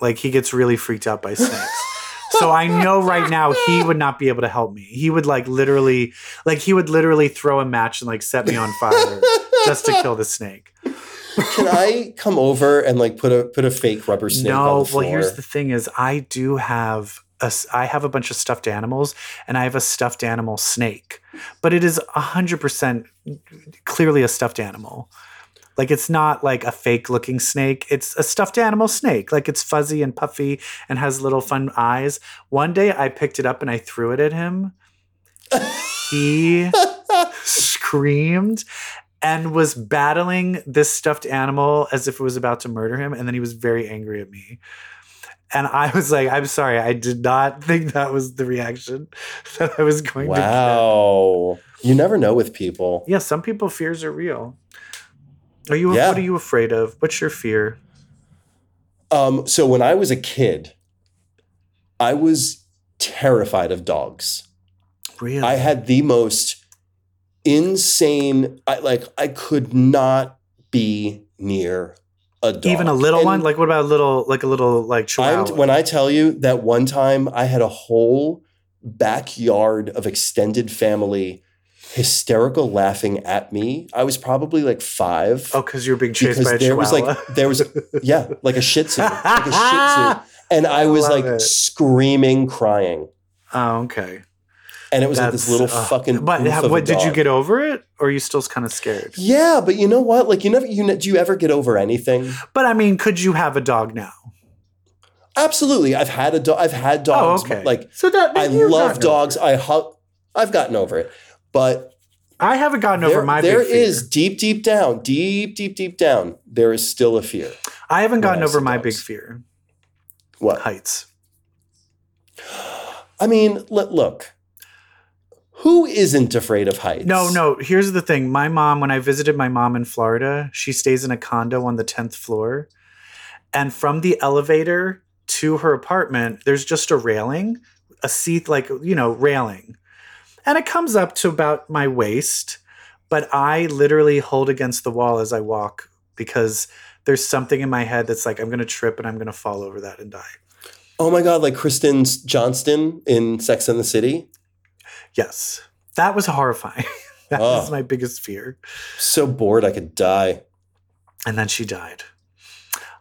Like he gets really freaked out by snakes. so I know right now he would not be able to help me. He would like literally like he would literally throw a match and like set me on fire just to kill the snake. Can I come over and like put a put a fake rubber snake on no, the floor? well, here's the thing: is I do have a, I have a bunch of stuffed animals, and I have a stuffed animal snake, but it is hundred percent clearly a stuffed animal. Like it's not like a fake looking snake. It's a stuffed animal snake. Like it's fuzzy and puffy and has little fun eyes. One day I picked it up and I threw it at him. He screamed and was battling this stuffed animal as if it was about to murder him. And then he was very angry at me. And I was like, I'm sorry, I did not think that was the reaction that I was going to get. wow. You never know with people. Yeah, some people fears are real. Are you Yeah. what are you afraid of? What's your fear? Um, so when I was a kid, I was terrified of dogs. Really? I had the most insane. I like. I could not be near a dog. Even a little And one? Like what about a little like a little like chihuahua? I'm, when I tell you that one time I had a whole backyard of extended family hysterical laughing at me. I was probably like five. oh, because you're being chased because by a there was like there was yeah like a shih tzu like a shih tzu and I was like it. screaming crying oh, okay. And it was like this little ugh. fucking But ha- what did you get over it, or are you still kind of scared? yeah but you know what like you never you know, do you ever get over anything But I mean, could you have a dog now? absolutely I've had a dog I've had oh, dogs oh, okay. like so that I love dogs. I hu- I've gotten over it but I haven't gotten over my there big fear. is deep deep down deep deep deep down there is still a fear I haven't gotten over my dogs. big fear. what Heights. I mean look, look who isn't afraid of heights No, no. Here's the thing. My mom, when I visited my mom in Florida, she stays in a condo on the 10th floor. And from the elevator to her apartment, there's just a railing, a seat, like, you know, railing. And it comes up to about my waist. But I literally hold against the wall as I walk because there's something in my head that's like, I'm going to trip and I'm going to fall over that and die. Oh my god, like Kristen Johnston in Sex and the City. Yes. That was horrifying. that Oh. was my biggest fear. So bored I could die. and then she died.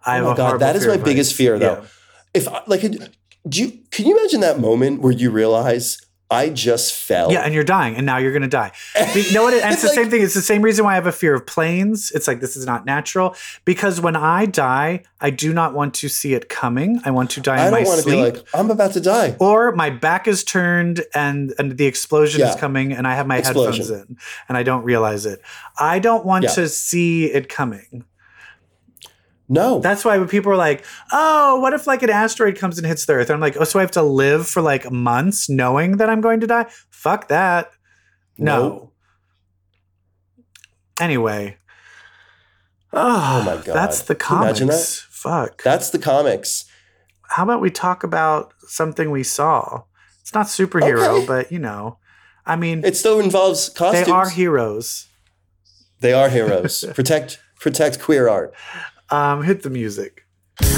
I Oh my God, that is my biggest fear, though. Yeah. If I, like do you can you imagine that moment where you realize I just fell? Yeah, and you're dying, and now you're going to die. You know what? And it's the Like- same thing. It's the same reason why I have a fear of planes. It's like this is not natural because when I die, I do not want to see it coming. I want to die in I don't want to be like I'm about to die. or my back is turned and and the explosion is coming and I have my Explosion. headphones in and I don't realize it. I don't want Yeah. to see it coming. No. That's why when people are like, "Oh, what if like an asteroid comes and hits the Earth?" I'm like, "Oh, so I have to live for like months knowing that I'm going to die?" Fuck that. No. Nope. Anyway. Oh, my ah, God. That's the Can you imagine comics. Fuck. That's the comics. How about we talk about something we saw? It's not superhero, Okay. but you know. I mean, It still involves costumes. they are heroes. They are heroes. protect protect queer art. Um, hit the music.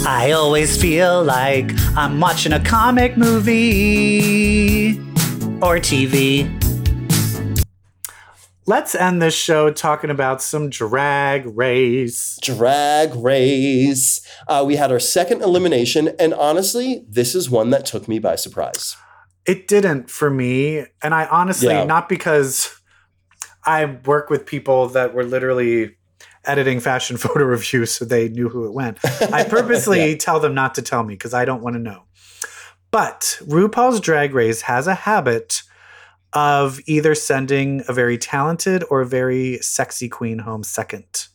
I always feel like I'm watching a comic movie or TV. Let's end this show talking about some drag race. Drag race. Uh, we had our second elimination, and honestly, this is one that took me by surprise. It didn't for me. And I honestly, Yeah. not because I work with people that were literally editing fashion photo reviews so they knew who it went. I purposely Yeah. tell them not to tell me because I don't want to know. But RuPaul's Drag Race has a habit of either sending a very talented or a very sexy queen home second.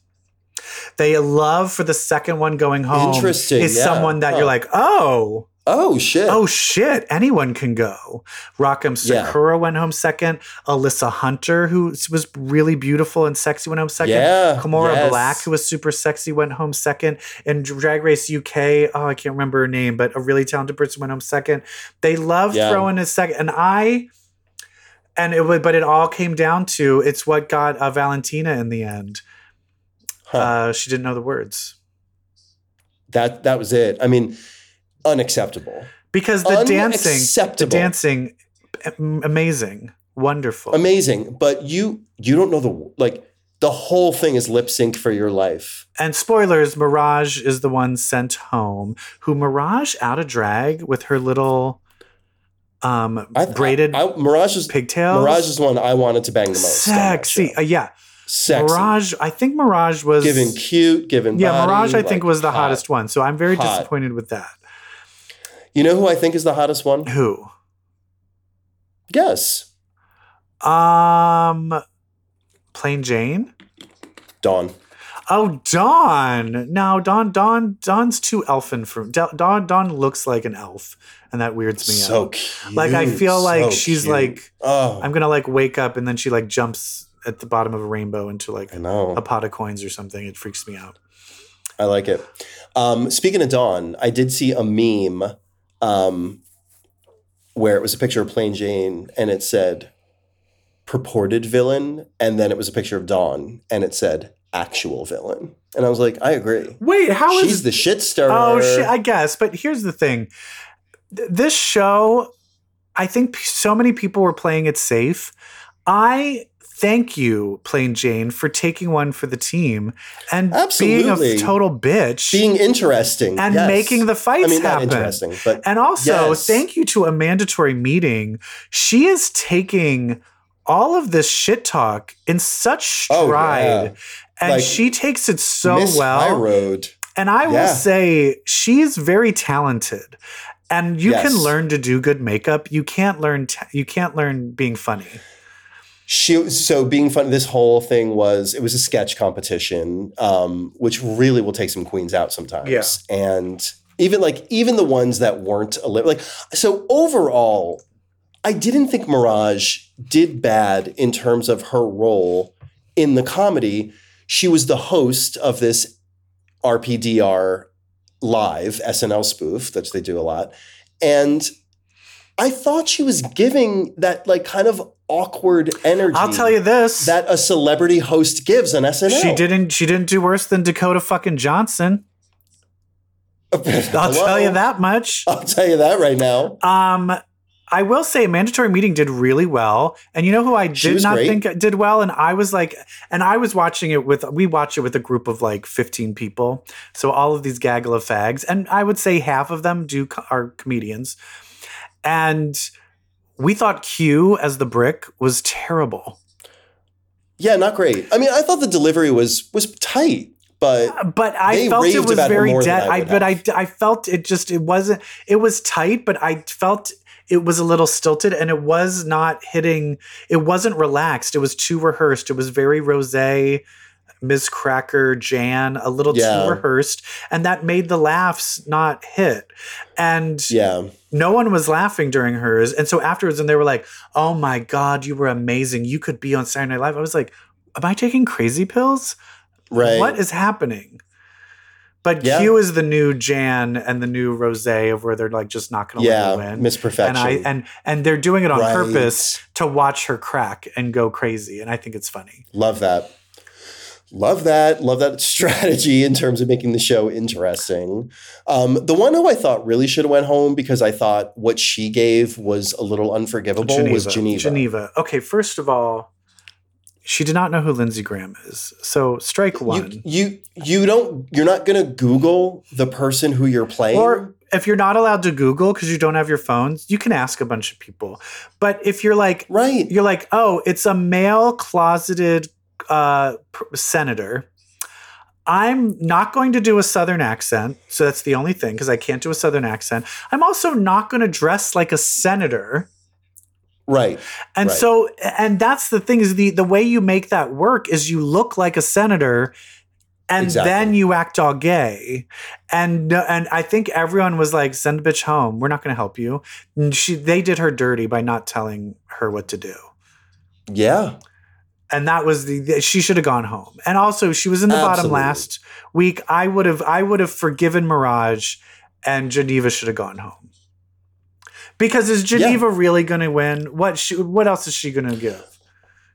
They love for the second one going home Interesting, is yeah. someone that you're like, oh, Oh shit! oh shit, anyone can go. Rock M. Yeah. Sakura went home second. Alyssa Hunter, who was really beautiful and sexy, went home second. yeah, Kimora yes. Blac, who was super sexy, went home second. And Drag Race UK, oh, I can't remember her name, but a really talented person went home second. They love Yeah. throwing a second. And I, and it would, but it all came down to it's what got uh, Valentina in the end. Huh. Uh, she didn't know the words that that was it. I mean, unacceptable. because the dancing, the dancing, amazing, wonderful. Amazing, but you you don't know the like the whole thing is lip sync for your life. And spoilers, Mirage is the one sent home. Who Mirage out of drag with her little um I, braided I, I, Mirage is pigtails. Mirage is the one I wanted to bang the most. Sexy. Uh, yeah. Sexy. Mirage, I think Mirage was Giving cute, giving Yeah, body, Mirage I think was the hot. hottest one. So I'm very Hot. disappointed with that. You know who I think is the hottest one? Who? Guess. Um Plain Jane? Dawn. Oh, Dawn. No, Dawn Dawn Dawn's too elfin for Da- Dawn Dawn looks like an elf and that weirds me So out. cute. Like I feel like so she's cute. like oh, I'm gonna like wake up and then she like jumps at the bottom of a rainbow into like a pot of coins or something. It freaks me out. I like it. Um, speaking of Dawn, I did see a meme um, where it was a picture of Plain Jane and it said purported villain, and then it was a picture of Dawn and it said actual villain. And I was like, I agree. Wait, how is She's the shit stirrer. Oh shit, I guess. But here's the thing. Th- This show, I think so many people were playing it safe. I thank you, Plain Jane, for taking one for the team and being a total bitch Being interesting and yes. making the fights I mean, happen. interesting, but And also, Yes. thank you to Amanda Tori Meating. She is taking all of this shit talk in such Oh, stride. yeah. And Like, she takes it so Miss well. High Road. And I will Yeah. say she's very talented. And you can learn to do good makeup. You can't learn you can't learn being funny. She so being fun. This whole thing was it was a sketch competition, um, which really will take some queens out sometimes. Yeah. and even like even the ones that weren't like so overall, I didn't think Mirage did bad in terms of her role in the comedy. She was the host of this RPDR live SNL spoof that they do a lot, and I thought she was giving that like kind of awkward energy. I'll tell you this. that a celebrity host gives on SNL. she didn't she didn't do worse than Dakota fucking Johnson. I'll tell you that much. I'll tell you that right now. Um I will say mandatory meeting did really well. And you know who I did not great. think did well? And I was like, and I was watching it with, we watch it with a group of like 15 people. So all of these gaggle of fags. And I would say half of them do are comedians. And we thought Q as the brick was terrible. Yeah, not great. I mean, I thought the delivery was was tight, but uh, But I felt it was very dead. I I, but I. I felt it just, it wasn't, it was tight, but I felt it was a little stilted and it was not hitting, it wasn't relaxed. It was too rehearsed. It was very rose, Ms. Cracker, Jan, a little Yeah. too rehearsed. And that made the laughs not hit. And yeah, no one was laughing during hers. And so afterwards, and they were like, oh my God, you were amazing. You could be on Saturday Night Live. I was like, am I taking crazy pills? Right. What is happening? But Yeah. Q is the new Jan and the new Rose of where they're like just not going to yeah, let her win. Miss Perfection. and I and and they're doing it on Right. purpose to watch her crack and go crazy. And I think it's funny. Love that. Love that. Love that strategy in terms of making the show interesting. Um, the one who I thought really should have went home because I thought what she gave was a little unforgivable was Geneva. Geneva. Okay, first of all, she did not know who Lindsey Graham is. So strike one. You, you you don't you're not gonna Google the person who you're playing. Or if you're not allowed to Google because you don't have your phones, you can ask a bunch of people. But if you're like, right. you're like, oh, it's a male closeted uh, senator. I'm not going to do a Southern accent. So that's the only thing because I can't do a Southern accent. I'm also not going to dress like a senator. Right. And Right. so, and that's the thing is the the way you make that work is you look like a senator, and Exactly. then you act all gay, and and I think everyone was like, "Send a bitch home. We're not going to help you." And she they did her dirty by not telling her what to do, Yeah. And that was the, the- she should have gone home. And also, she was in the bottom last week. I would have I would have forgiven Mirage, and Geneva should have gone home. Because is Geneva really going to win? What she, what else is she going to give?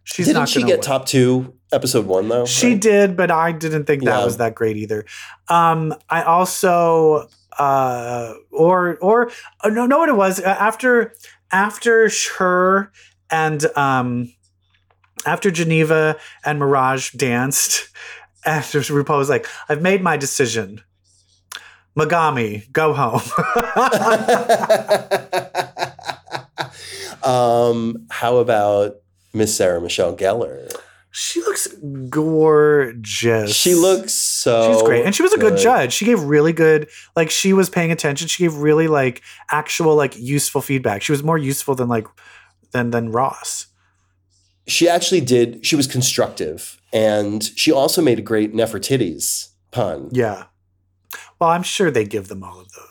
She's Didn't not she get win. top two episode one though? She Right? did, but I didn't think that Yeah. was that great either. Um, I also uh, or or uh, no, what it was after after her and um after Geneva and Mirage danced. After RuPaul was like, "I've made my decision. Megami, go home." um, how about Miss Sarah Michelle Gellar? she looks gorgeous. She looks so. She's great. And she was a good good. judge. She gave really good, like, she was paying attention. She gave really, like, actual, like, useful feedback. She was more useful than, like, than, than Ross. She actually did. She was constructive, and she also made a great Nefertiti's pun. Yeah. Well, I'm sure they give them all of those.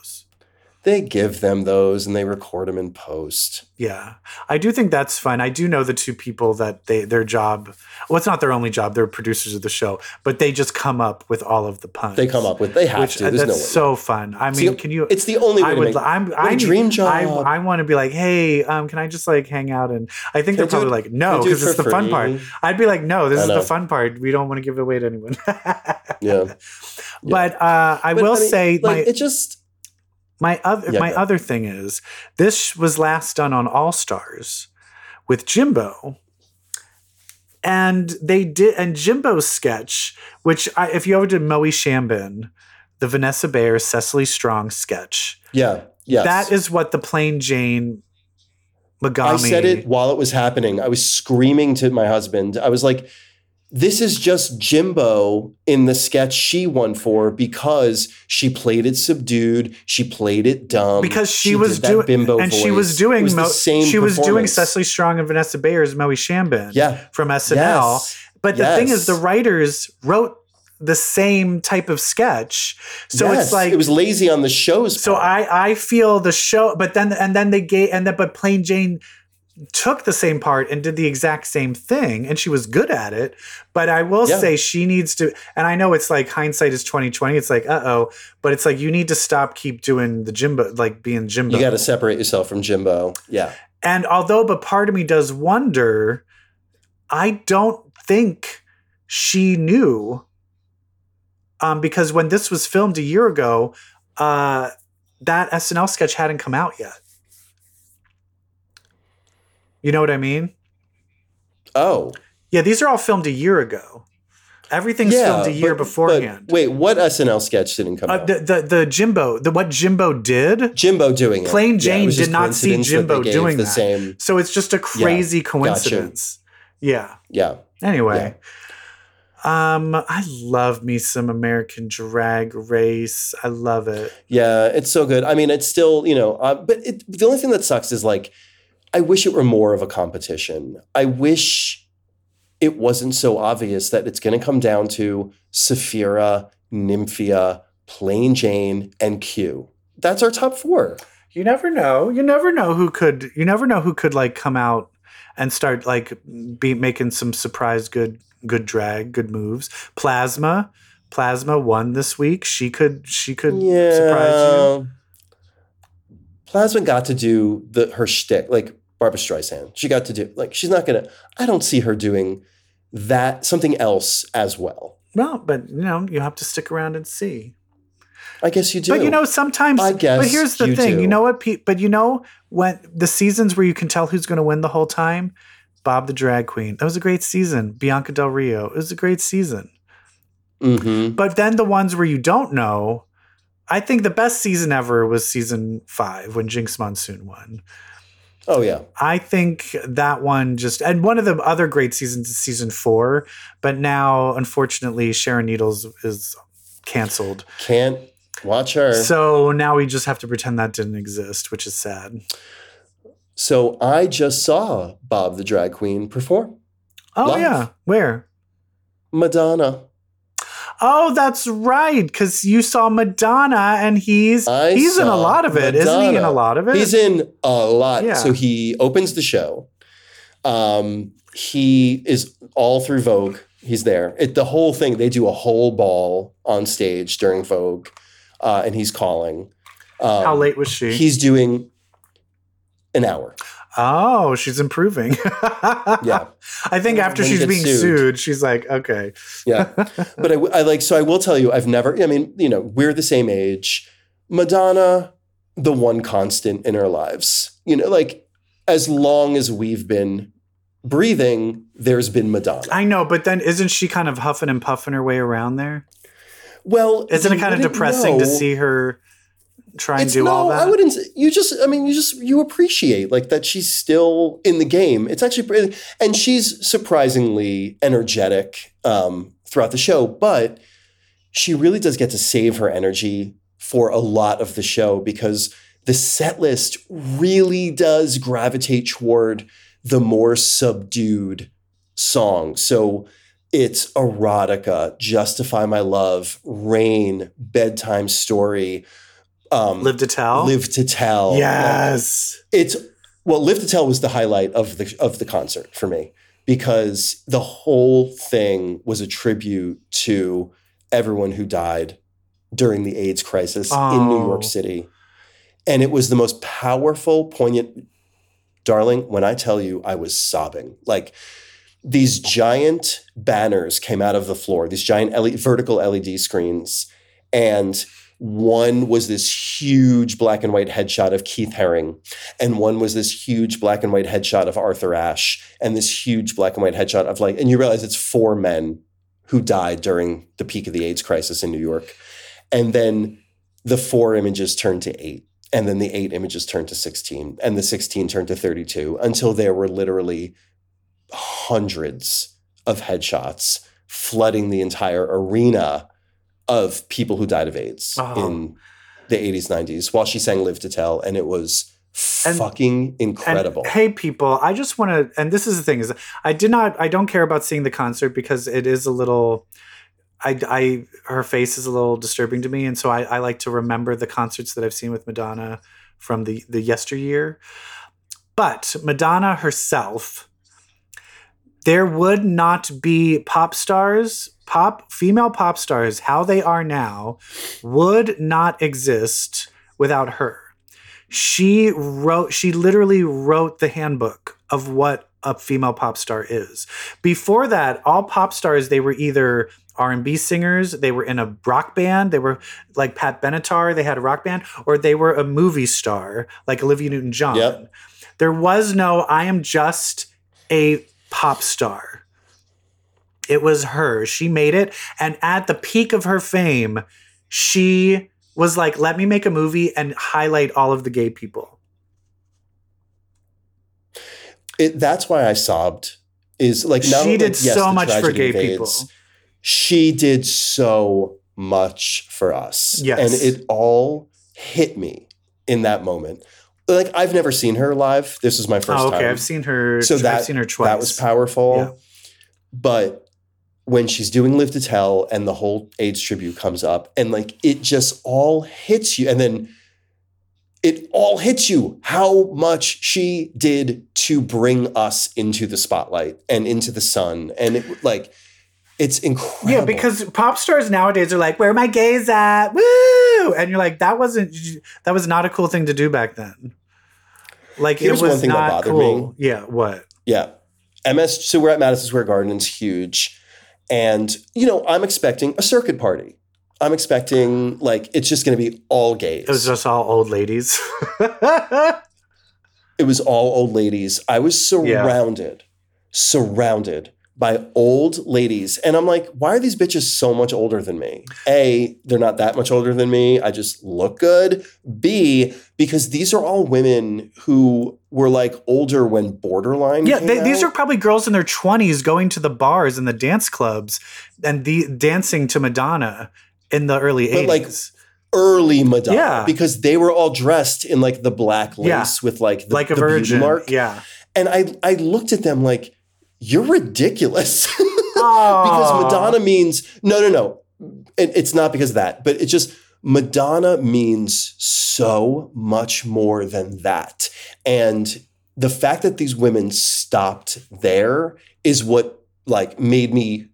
They give them those, and they record them in post. Yeah. I do think that's fun. I do know the two people that they, their job, well, it's not their only job. They're producers of the show, but they just come up with all of the puns. They come up with. They have which to. There's that's no so fun. I mean, the- can you? It's the only way I would. make. I'm. I dream I, job. I want to be like, hey, um, can I just like hang out? And I think Can they're probably it- like, no, because it's the fun part. I'd be like, no, this is the fun part. We don't want to give it away to anyone. Yeah. But uh, I But, will I mean, say like, my it just. My other Yeah, my go. other thing is this was last done on All Stars with Jimbo. And they did and Jimbo's sketch, which I, if you ever did Moe Shambin, the Vanessa Bayer, Cecily Strong sketch, Yeah. Yes. that is what the plain Jane Megami. I said it while it was happening. I was screaming to my husband. I was like, this is just Jimbo in the sketch she won for because she played it subdued. She played it dumb. because she, did was doing bimbo and she was doing was the Mo- same she was doing. Cecily Strong and Vanessa Bayer's Moe Shambin Yeah. from SNL. Yes. But the thing is, the writers wrote the same type of sketch, so Yes. it's like it was lazy on the show's so part. I I feel the show, but then and then they gave and then but Plain Jane took the same part and did the exact same thing, and she was good at it. But I will Yeah. say she needs to, and I know it's like hindsight is twenty twenty. It's like uh oh, but it's like you need to stop keep doing the Jimbo like being Jimbo. you got to separate yourself from Jimbo. Yeah. And although, but part of me does wonder, I don't think she knew. Um, because when this was filmed a year ago, uh, that SNL sketch hadn't come out yet. You know what I mean? Oh. Yeah, these are all filmed a year ago. Everything's yeah. filmed a year but- beforehand. but wait, what SNL sketch didn't come uh, out? the, the the Jimbo, the what Jimbo did. Jimbo doing it. Plain Yeah, it Jane did not see coincidence that Jimbo doing the that. same. So it's just a crazy coincidence. Yeah. Yeah. Anyway. Um, I love me some American Drag Race. I love it. Yeah, it's so good. I mean, it's still, you know, uh, but it, the only thing that sucks is like, I wish it were more of a competition. I wish it wasn't so obvious that it's going to come down to Sapphira, Nymphia, Plain Jane, and Q. That's our top four. You never know. You never know who could. You never know who could like come out and start like be making some surprise good good drag, good moves. Plasma, Plasma won this week. She could she could surprise you. Plasma got to do the her shtick, like Barbra Streisand. She got to do like she's not gonna. I don't see her doing that something else as well. Well, but you know, you have to stick around and see. I guess you do. But you know, sometimes. I guess But here's the you thing. do. You know what? But you know when the seasons where you can tell who's going to win the whole time. Bob the Drag Queen. That was a great season. Bianca Del Rio. It was a great season. Mhm. But then the ones where you don't know, I think the best season ever was season five when Jinkx Monsoon won. Oh yeah. I think that one just and one of the other great seasons is season four, but now unfortunately Sharon Needles is canceled. Can't watch her. So, now we just have to pretend that didn't exist, which is sad. So I just saw Bob the drag queen perform. Oh Live. yeah, where? Madonna. Oh, that's right, because you saw Madonna, and he's I he's in a lot of it, not he? In a lot of it, He's in a lot. Yeah. So he opens the show. Um, he is all through Vogue. He's there. It, the whole thing, they do a whole ball on stage during Vogue, uh, and he's calling. Um, How late was she? He's doing an hour. Oh, she's improving. Yeah. I think after When she's being sued. sued. she's like, okay. Yeah. but I, I like, so I will tell you, I've never, I mean, you know, we're the same age. Madonna, the one constant in our lives, you know, like as long as we've been breathing, there's been Madonna. I know, but then isn't she kind of huffing and puffing her way around there? well, Isn't it kind of depressing to see her try and It's do no, all that? I wouldn't. You just, I mean, you just you appreciate like that she's still in the game. It's actually, pretty- and she's surprisingly energetic um, throughout the show. But she really does get to save her energy for a lot of the show because the set list really does gravitate toward the more subdued songs. So it's erotica, justify my love, rain, bedtime story. Um, Live to tell. Live to Tell. Yes. It's well, Live to Tell was the highlight of the of the concert for me because the whole thing was a tribute to everyone who died during the AIDS crisis in New Oh. York City. And it was the most powerful, poignant darling, when I tell you I was sobbing. Like these giant banners came out of the floor, these giant LED, vertical LED screens, and one was this huge black and white headshot of Keith Haring, and one was this huge black and white headshot of Arthur Ashe, and this huge black and white headshot of like, and you realize it's four men who died during the peak of the AIDS crisis in New York. And then the four images turned to eight. And then the eight images turned to 16. And the 16 turned to 32 until there were literally hundreds of headshots flooding the entire arena of people who died of AIDS Oh. in the 80s, 90s while she sang Live to Tell. And it was And- fucking incredible. And, hey, people, I just want to, and this is the thing is, I did not, I don't care about seeing the concert because it is a little, I, I, her face is a little disturbing to me, and so I, I like to remember the concerts that I've seen with Madonna from the the yesteryear. But Madonna herself, there would not be pop stars, pop female pop stars, how they are now, would not exist without her. She wrote she literally wrote the handbook of what a female pop star is. Before that all pop stars they were either r&b singers they were in a rock band they were like pat benatar they had a rock band or they were a movie star like olivia newton-john. Yep. there was no i am just a pop star it was her she made it and at the peak of her fame she was like, let me make a movie and highlight all of the gay people. it, that's why I sobbed. Is like not She only, did yes, so much for gay of people. She did so much for us, Yes. and it all hit me in that moment. Like I've never seen her live. This is my oh, first Oh, okay, time. I've seen her. so that I've seen her twice. that was powerful. Yeah. But when she's doing Live to Tell and the whole AIDS tribute comes up, and like it just all hits you, and then it all hits you how much she did to bring us into the spotlight and into the sun. And it like it's incredible. Yeah, because pop stars nowadays are like, "Where are my gays at?" Woo! And you're like, "That wasn't that was not a cool thing to do back then." Like Here's it was one thing that not bothered cool. me. Yeah, what? Yeah. MS so we're at Madison Square Garden, it's huge. And you know, I'm expecting a circuit party. I'm expecting like it's just gonna be all gays. It was just all old ladies. it was all old ladies. I was surrounded, surrounded by old ladies. And I'm like, why are these bitches so much older than me? A, they're not that much older than me. I just look good. B, because these are all women who were like older when Borderline. yeah, came they, these are probably girls in their 20s going to the bars and the dance clubs and the dancing to Madonna in the early But, 80s. like, early Madonna Yeah. because they were all dressed in like the black lace Yeah. with like the, like a the virgin. mark. Yeah. And I I looked at them like, you're ridiculous. Because Madonna means no, no, no. It, it's not because of that, but it's just Madonna means so much more than that. And the fact that these women stopped there is what like made me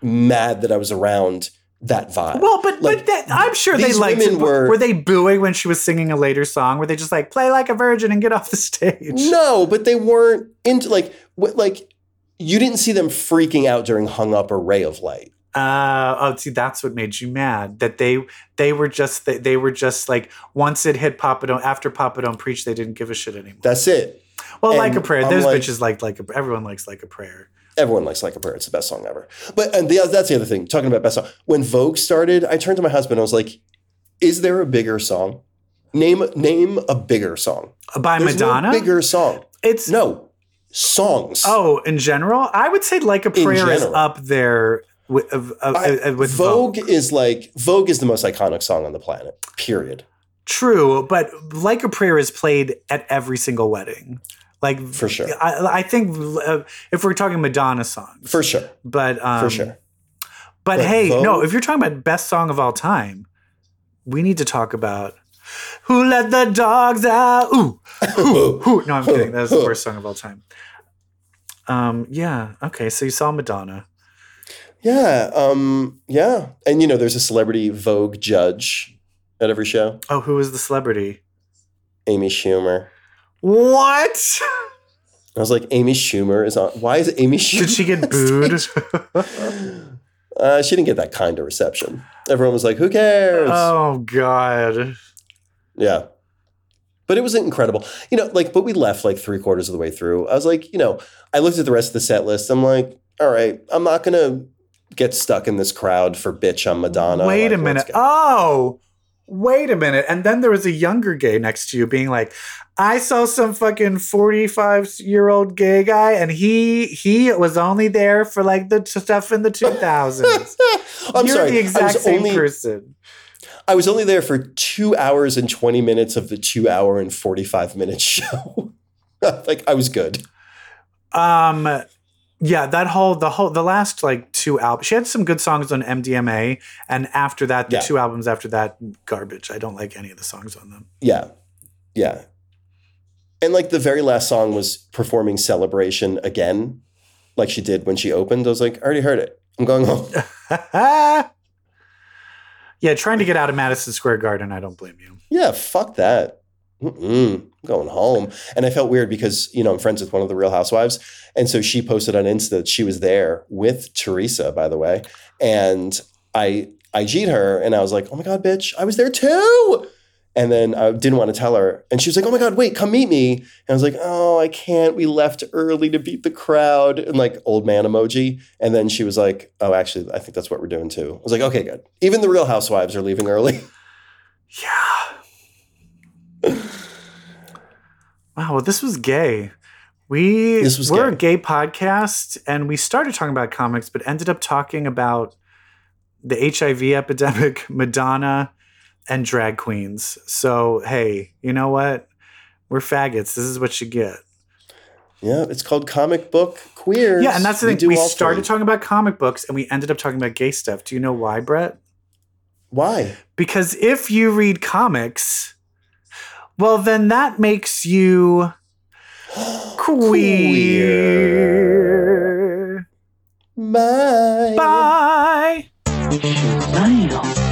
mad that I was around that vibe. Well, but Like, but that, I'm sure they liked women it. were- Were they booing when she was singing a later song? Were they just like play like a virgin and get off the stage? No, but they weren't into like what like you didn't see them freaking out during hung up or ray of light. Uh, oh, see, that's what made you mad. That they they were just they, they were just like once it hit Papa Don't after Papa Don't preach, they didn't give a shit anymore. That's it. well, and like a prayer. I'm Those like- bitches like like a, everyone likes like a prayer. Everyone likes Like a Prayer. It's the best song ever. But and the, that's the other thing. Talking about best song. When Vogue started, I turned to my husband. And I was like, "Is there a bigger song? Name name a bigger song. By There's Madonna, no bigger song. it's No songs. oh in general. I would say like a prayer is up there with uh, uh, I- with Vogue, Vogue. is like Vogue is the most iconic song on the planet. Period. True, but like a prayer is played at every single wedding. Like For sure. I, I think uh, if we're talking Madonna songs, For sure. but um, For sure. But, But hey, no, if you're talking about best song of all time, we need to talk about Who Let the Dogs Out. Ooh, ooh, ooh. No, I'm kidding. That's the worst song of all time. Um, yeah. Okay, so you saw Madonna. Yeah. Um, yeah. And you know, there's a celebrity Vogue judge at every show. Oh, who is the celebrity? Amy Schumer. What? I was like, Amy Schumer is on. Why is Amy Schumer? Did she get booed? Uh, she didn't get that kind of reception. Everyone was like, "Who cares?" oh God. Yeah. But it was incredible. You know, like, but we left like three quarters of the way through. I was like, you know, I looked at the rest of the set list. I'm like, all right, I'm not gonna get stuck in this crowd for bitch on Madonna. Wait a minute. Oh, wait a minute. And then there was a younger gay next to you being like, I saw some fucking 45 year old gay guy and he he was only there for like the t- stuff in the 2000s. I'm You're sorry. the exact same only person. I was only there for two hours and 20 minutes of the two hour and 45 minute show. like I was good. Um yeah, that whole the whole the last like two albums. She had some good songs on MDNA, and after that, the Yeah. two albums after that, garbage. I don't like any of the songs on them. Yeah. Yeah. And like the very last song was performing Celebration again, like she did when she opened. I was like, I already heard it. I'm going home. yeah, trying to get out of Madison Square Garden, I don't blame you. yeah, fuck that. Mm-mm, I'm going home. And I felt weird because, you know, I'm friends with one of the Real Housewives. And so she posted on Insta that she was there with Teresa, by the way. And I IG'd her and I was like, oh my God, bitch, I was there too. And then I didn't want to tell her. And she was like, oh my God, wait, come meet me. And I was like, oh, I can't. We left early to beat the crowd. And like old man emoji. And then she was like, oh, actually, I think that's what we're doing too. I was like, okay, good. Even the Real Housewives are leaving early. Yeah. wow, well, this was gay. We This was we're gay. a gay podcast, and we started talking about comics, but ended up talking about the HIV epidemic, Madonna, and drag queens. So hey, you know what? We're faggots. This is what you get. Yeah, it's called comic book queers. Yeah, and that's the We thing. do We, started three. talking about comic books, and we ended up talking about gay stuff. Do you know why, Brett? Why? Because if you read comics, well, then that makes you Queer. Bye. Bye. Smile.